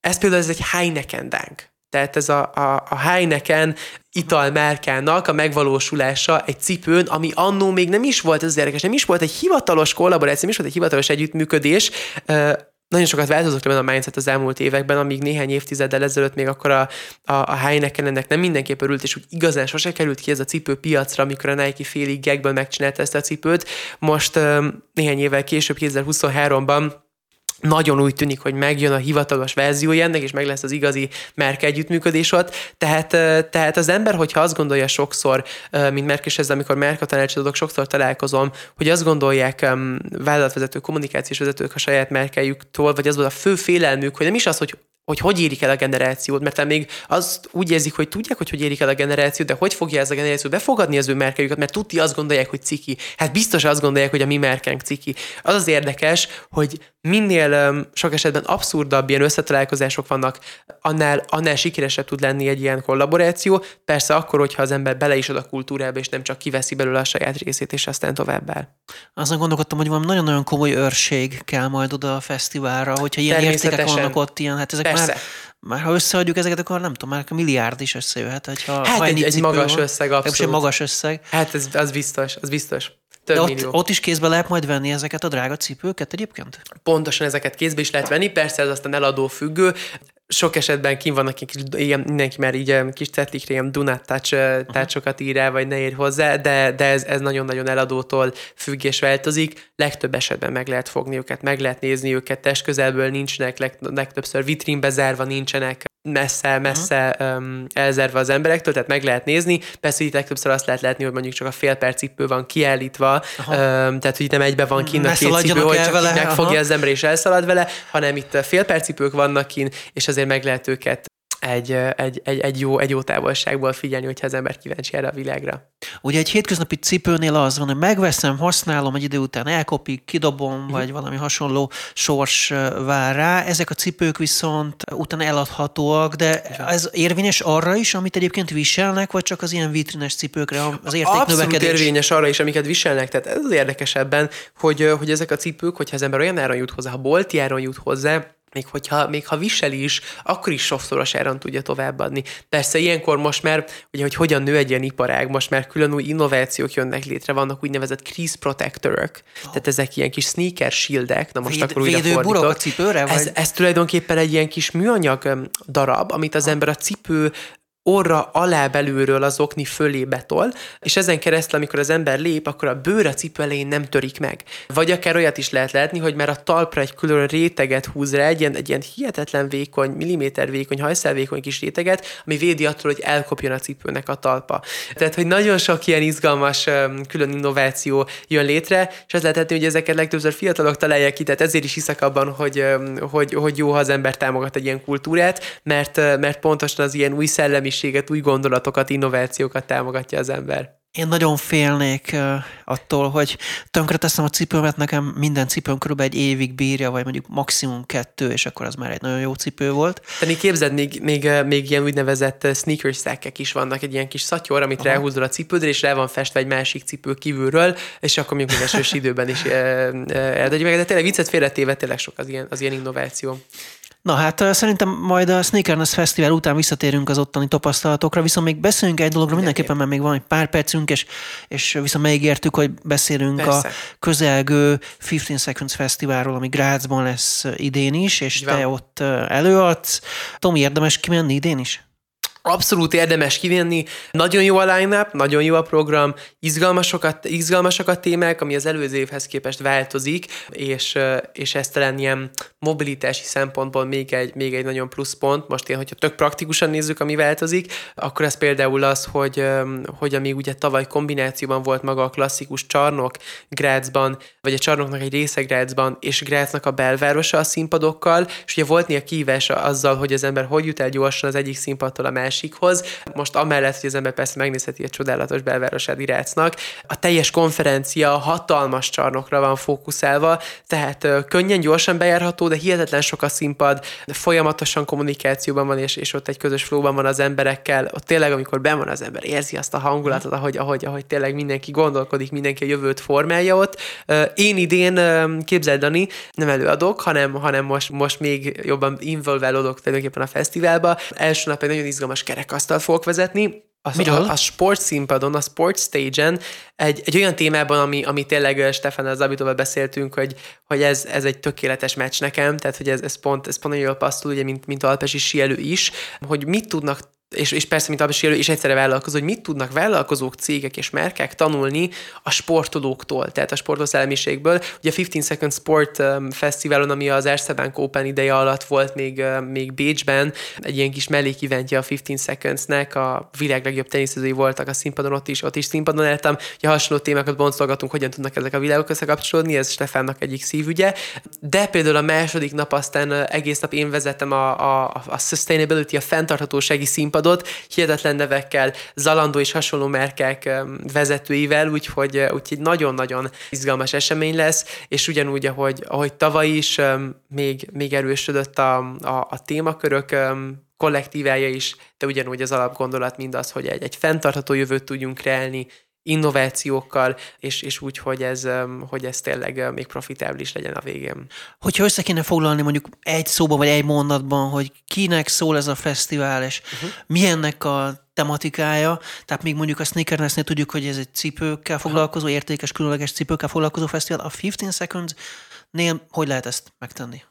Ez például ez egy Heineken dánk. Tehát ez a, a, a Heineken italmárkának a megvalósulása egy cipőn, ami annó még nem is volt, ez érdekes, nem is volt egy hivatalos kollaboráció, nem is volt egy hivatalos együttműködés, nagyon sokat változott ebben a mindset az elmúlt években, amíg néhány évtizeddel ezelőtt még akkor a, a, a Heineken ennek nem mindenképp örült, és úgy igazán sose került ki ez a cipő piacra, amikor a Nike félig gagből megcsinálta ezt a cipőt. Most néhány évvel később, 2023-ban nagyon úgy tűnik, hogy megjön a hivatalos verziója ennek, és meg lesz az igazi merke együttműködés ott. Tehát, tehát az ember, hogyha azt gondolja sokszor, mint Merk és ezzel, amikor Merka tanácsadók, sokszor találkozom, hogy azt gondolják vállalatvezető, kommunikációs vezetők a saját merkejüktől, vagy az volt a fő félelmük, hogy nem is az, hogy hogy hogy érik el a generációt, mert még azt úgy érzik, hogy tudják, hogy hogy érik el a generációt, de hogy fogja ez a generáció befogadni az ő merkejüket, mert tudti azt gondolják, hogy ciki. Hát biztos azt gondolják, hogy a mi merkenk ciki. Az az érdekes, hogy minél um, sok esetben abszurdabb ilyen összetalálkozások vannak, annál, annál sikeresebb tud lenni egy ilyen kollaboráció. Persze akkor, hogyha az ember bele is ad a kultúrába, és nem csak kiveszi belőle a saját részét, és aztán tovább el. Azon gondolkodtam, hogy van nagyon-nagyon komoly őrség kell majd oda a fesztiválra, hogyha ilyen értékek vannak ott, ilyen, hát ezek Persze. Már, már ha összeadjuk ezeket, akkor nem tudom, már a milliárd is összejöhet. Hogyha, hát ha egy, egy magas van, összeg, abszolút. Egy magas összeg. Hát ez, az biztos, az biztos. Több De ott, ott is kézbe lehet majd venni ezeket a drága cipőket egyébként? Pontosan ezeket kézbe is lehet venni, persze ez aztán eladó függő sok esetben kim vannak kis, ilyen, mindenki már így kis cetlikre ilyen Dunát touch, ír el, vagy ne ér hozzá, de, de ez, ez nagyon-nagyon eladótól függ és változik. Legtöbb esetben meg lehet fogni őket, meg lehet nézni őket, test közelből nincsenek, leg, legtöbbször vitrínbe zárva nincsenek, messze, messze um, elzerve az emberektől, tehát meg lehet nézni. Persze itt legtöbbször azt lehet látni, hogy mondjuk csak a fél perc cipő van kiállítva, um, tehát hogy itt nem egybe van kint a két cipő, hogy csak vele, megfogja aha. az ember és elszalad vele, hanem itt fél perc cipők vannak kint, és azért meg lehet őket egy, egy, egy, egy, jó, egy jó távolságból figyelni, hogyha az ember kíváncsi erre a világra. Ugye egy hétköznapi cipőnél az van, hogy megveszem, használom, egy idő után elkopik, kidobom, uh-huh. vagy valami hasonló sors vár rá. Ezek a cipők viszont utána eladhatóak, de ez érvényes arra is, amit egyébként viselnek, vagy csak az ilyen vitrines cipőkre az értéknövekedés? Abszolút érvényes arra is, amiket viselnek. Tehát ez az érdekesebben, hogy, hogy ezek a cipők, hogyha az ember olyan áron jut hozzá, ha bolti áron jut hozzá, még hogyha, még ha viseli is, akkor is sokszoros áron tudja továbbadni. Persze ilyenkor most már, ugye, hogy hogyan nő egy ilyen iparág, most már külön új innovációk jönnek létre, vannak úgynevezett crease protectorok, oh. tehát ezek ilyen kis sneaker shieldek, na most Véd, akkor újra fordítok. a cipőre? Vagy? Ez, ez tulajdonképpen egy ilyen kis műanyag darab, amit az ember a cipő orra alá belülről az okni fölé betol, és ezen keresztül, amikor az ember lép, akkor a bőr a cipő elején nem törik meg. Vagy akár olyat is lehet látni, hogy már a talpra egy külön réteget húz rá, egy ilyen, egy ilyen hihetetlen vékony, milliméter vékony, hajszálvékony kis réteget, ami védi attól, hogy elkopjon a cipőnek a talpa. Tehát, hogy nagyon sok ilyen izgalmas külön innováció jön létre, és ez lehetni, hogy ezeket legtöbbször fiatalok találják ki, tehát ezért is hiszek abban, hogy, hogy, hogy jó, ha az ember támogat egy ilyen kultúrát, mert, mert pontosan az ilyen új szellemiséget, új gondolatokat, innovációkat támogatja az ember. Én nagyon félnék attól, hogy tönkreteszem a cipőmet, nekem minden cipőm körülbelül egy évig bírja, vagy mondjuk maximum kettő, és akkor az már egy nagyon jó cipő volt. Tenni képzeld, még, még, még ilyen úgynevezett sneaker stackek is vannak, egy ilyen kis szatyor, amit Aha. ráhúzol a cipődre, és rá van festve egy másik cipő kívülről, és akkor még esős időben is eldegyük meg. De tényleg viccet félretéve tényleg sok az ilyen, az ilyen innováció. Na hát szerintem majd a Sneakerness Fesztivál után visszatérünk az ottani tapasztalatokra, viszont még beszélünk egy dologra mindenképpen, mert még van egy pár percünk, és, és viszont megígértük, hogy beszélünk Persze. a közelgő 15 Seconds Fesztiválról, ami Grazban lesz idén is, és te ott előadsz. Tomi, érdemes kimenni idén is? Abszolút érdemes kivenni. Nagyon jó a line nagyon jó a program, izgalmasokat, izgalmasak a témák, ami az előző évhez képest változik, és, és ez talán ilyen mobilitási szempontból még egy, még egy nagyon plusz pont. Most én, hogyha tök praktikusan nézzük, ami változik, akkor ez például az, hogy, hogy ami ugye tavaly kombinációban volt maga a klasszikus csarnok Grácsban, vagy a csarnoknak egy része Grácsban, és Grácsnak a belvárosa a színpadokkal, és ugye volt néha kívás azzal, hogy az ember hogy jut el gyorsan az egyik színpadtól a másikhoz. Most amellett, hogy az ember persze megnézheti a csodálatos belvárosát Irácnak, a teljes konferencia hatalmas csarnokra van fókuszálva, tehát könnyen, gyorsan bejárható, de hihetetlen sok a színpad, folyamatosan kommunikációban van, és, és ott egy közös flóban van az emberekkel, ott tényleg, amikor ben van az ember, érzi azt a hangulatot, ahogy, ahogy, ahogy tényleg mindenki gondolkodik, mindenki a jövőt formálja ott. Én idén, képzeld Dani, nem előadok, hanem, hanem most, most még jobban involválódok tulajdonképpen a fesztiválba. Első nap egy nagyon izgalmas kerekasztalt fogok vezetni, a, A, a sport színpadon, a sport stage-en egy, egy olyan témában, ami, ami tényleg Stefan az Abitóval beszéltünk, hogy, hogy ez, ez egy tökéletes meccs nekem, tehát hogy ez, ez pont, ez pont nagyon jól passzol, ugye, mint, mint Alpesi sielő is, hogy mit tudnak és, és persze, mint abban és egyszerre vállalkozó, hogy mit tudnak vállalkozók, cégek és merkek tanulni a sportolóktól, tehát a sportos szellemiségből. Ugye a 15 Second Sport um, Fesztiválon, ami az Erste Open ideje alatt volt még, uh, még Bécsben, egy ilyen kis mellékiventje a 15 Secondsnek, a világ legjobb teniszezői voltak a színpadon, ott is, ott is színpadon éltem. Ugye hasonló témákat boncolgatunk, hogyan tudnak ezek a világok összekapcsolódni, ez Stefánnak egyik szívügye. De például a második nap aztán uh, egész nap én vezettem a, a, a sustainability, a fenntarthatósági színpadon, színpadot, hihetetlen nevekkel, Zalandó és hasonló merkek vezetőivel, úgyhogy, úgyhogy nagyon-nagyon izgalmas esemény lesz, és ugyanúgy, ahogy, ahogy tavaly is még, még erősödött a, a, a témakörök kollektívája is, de ugyanúgy az alapgondolat mindaz, hogy egy, egy fenntartható jövőt tudjunk kreálni, innovációkkal, és, és úgy, hogy ez, hogy ez tényleg még profitábilis legyen a végén. Hogyha össze kéne foglalni mondjuk egy szóba vagy egy mondatban, hogy kinek szól ez a fesztivál, és uh-huh. milyennek a tematikája, tehát még mondjuk a Sneakernessnél tudjuk, hogy ez egy cipőkkel foglalkozó, értékes, különleges cipőkkel foglalkozó fesztivál, a 15 Seconds-nél hogy lehet ezt megtenni?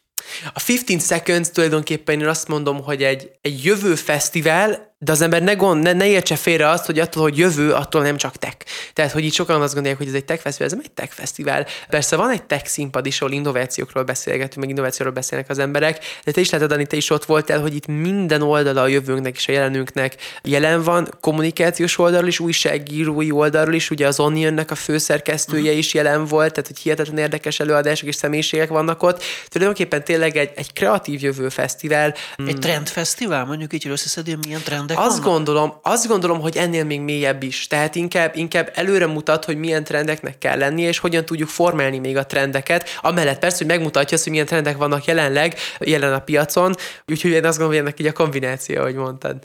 A 15 Seconds tulajdonképpen én azt mondom, hogy egy, egy jövő fesztivál, de az ember ne, gond, ne, ne értse félre azt, hogy attól, hogy jövő, attól nem csak tech. Tehát, hogy itt sokan azt gondolják, hogy ez egy tech fesztivál, ez nem egy tech fesztivál. Persze van egy tech színpad is, ahol innovációkról beszélgetünk, meg innovációról beszélnek az emberek, de te is lehet adni, te is ott voltál, hogy itt minden oldala a jövőnknek és a jelenünknek jelen van, kommunikációs oldalról is, újságírói oldalról is, ugye az Onionnek a főszerkesztője uh-huh. is jelen volt, tehát hogy hihetetlen érdekes előadások és személyiségek vannak ott. Tulajdonképpen tényleg egy, egy kreatív jövő fesztivál. Egy trendfesztivál, mondjuk így, hogy összeszedő, milyen trendek trendek azt vannak? gondolom, azt gondolom, hogy ennél még mélyebb is. Tehát inkább, inkább előre mutat, hogy milyen trendeknek kell lennie, és hogyan tudjuk formálni még a trendeket. Amellett persze, hogy megmutatja azt, hogy milyen trendek vannak jelenleg, jelen a piacon. Úgyhogy én azt gondolom, hogy ennek így a kombináció, ahogy mondtad.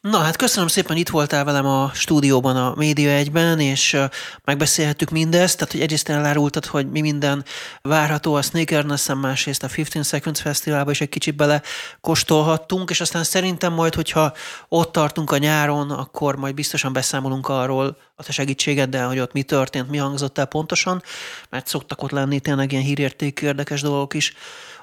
Na hát köszönöm szépen, itt voltál velem a stúdióban, a Média egyben, és megbeszélhettük mindezt, tehát hogy egyrészt elárultad, hogy mi minden várható a sneakerness másrészt a 15 Seconds Fesztiválba, és egy kicsit bele kóstolhattunk, és aztán szerintem majd, hogyha ott ott tartunk a nyáron, akkor majd biztosan beszámolunk arról a te segítségeddel, hogy ott mi történt, mi hangzott el pontosan, mert szoktak ott lenni tényleg ilyen hírértékű érdekes dolgok is.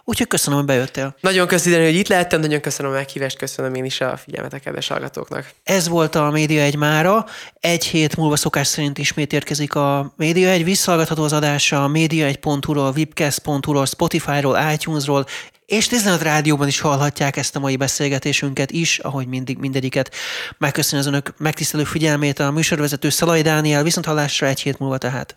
Úgyhogy köszönöm, hogy bejöttél. Nagyon köszönöm, hogy itt lehettem, nagyon köszönöm a meghívást, köszönöm én is a figyelmet a kedves hallgatóknak. Ez volt a Média egy mára. Egy hét múlva szokás szerint ismét érkezik a Média egy. Visszahallgatható az adása a média1.hu-ról, webcast.hu-ról, Spotify-ról, iTunes-ról, és 15 rádióban is hallhatják ezt a mai beszélgetésünket is, ahogy mindig mindegyiket. Megköszönöm az önök megtisztelő figyelmét a műsorvezető Szalai Dániel, viszont hallásra egy hét múlva tehát.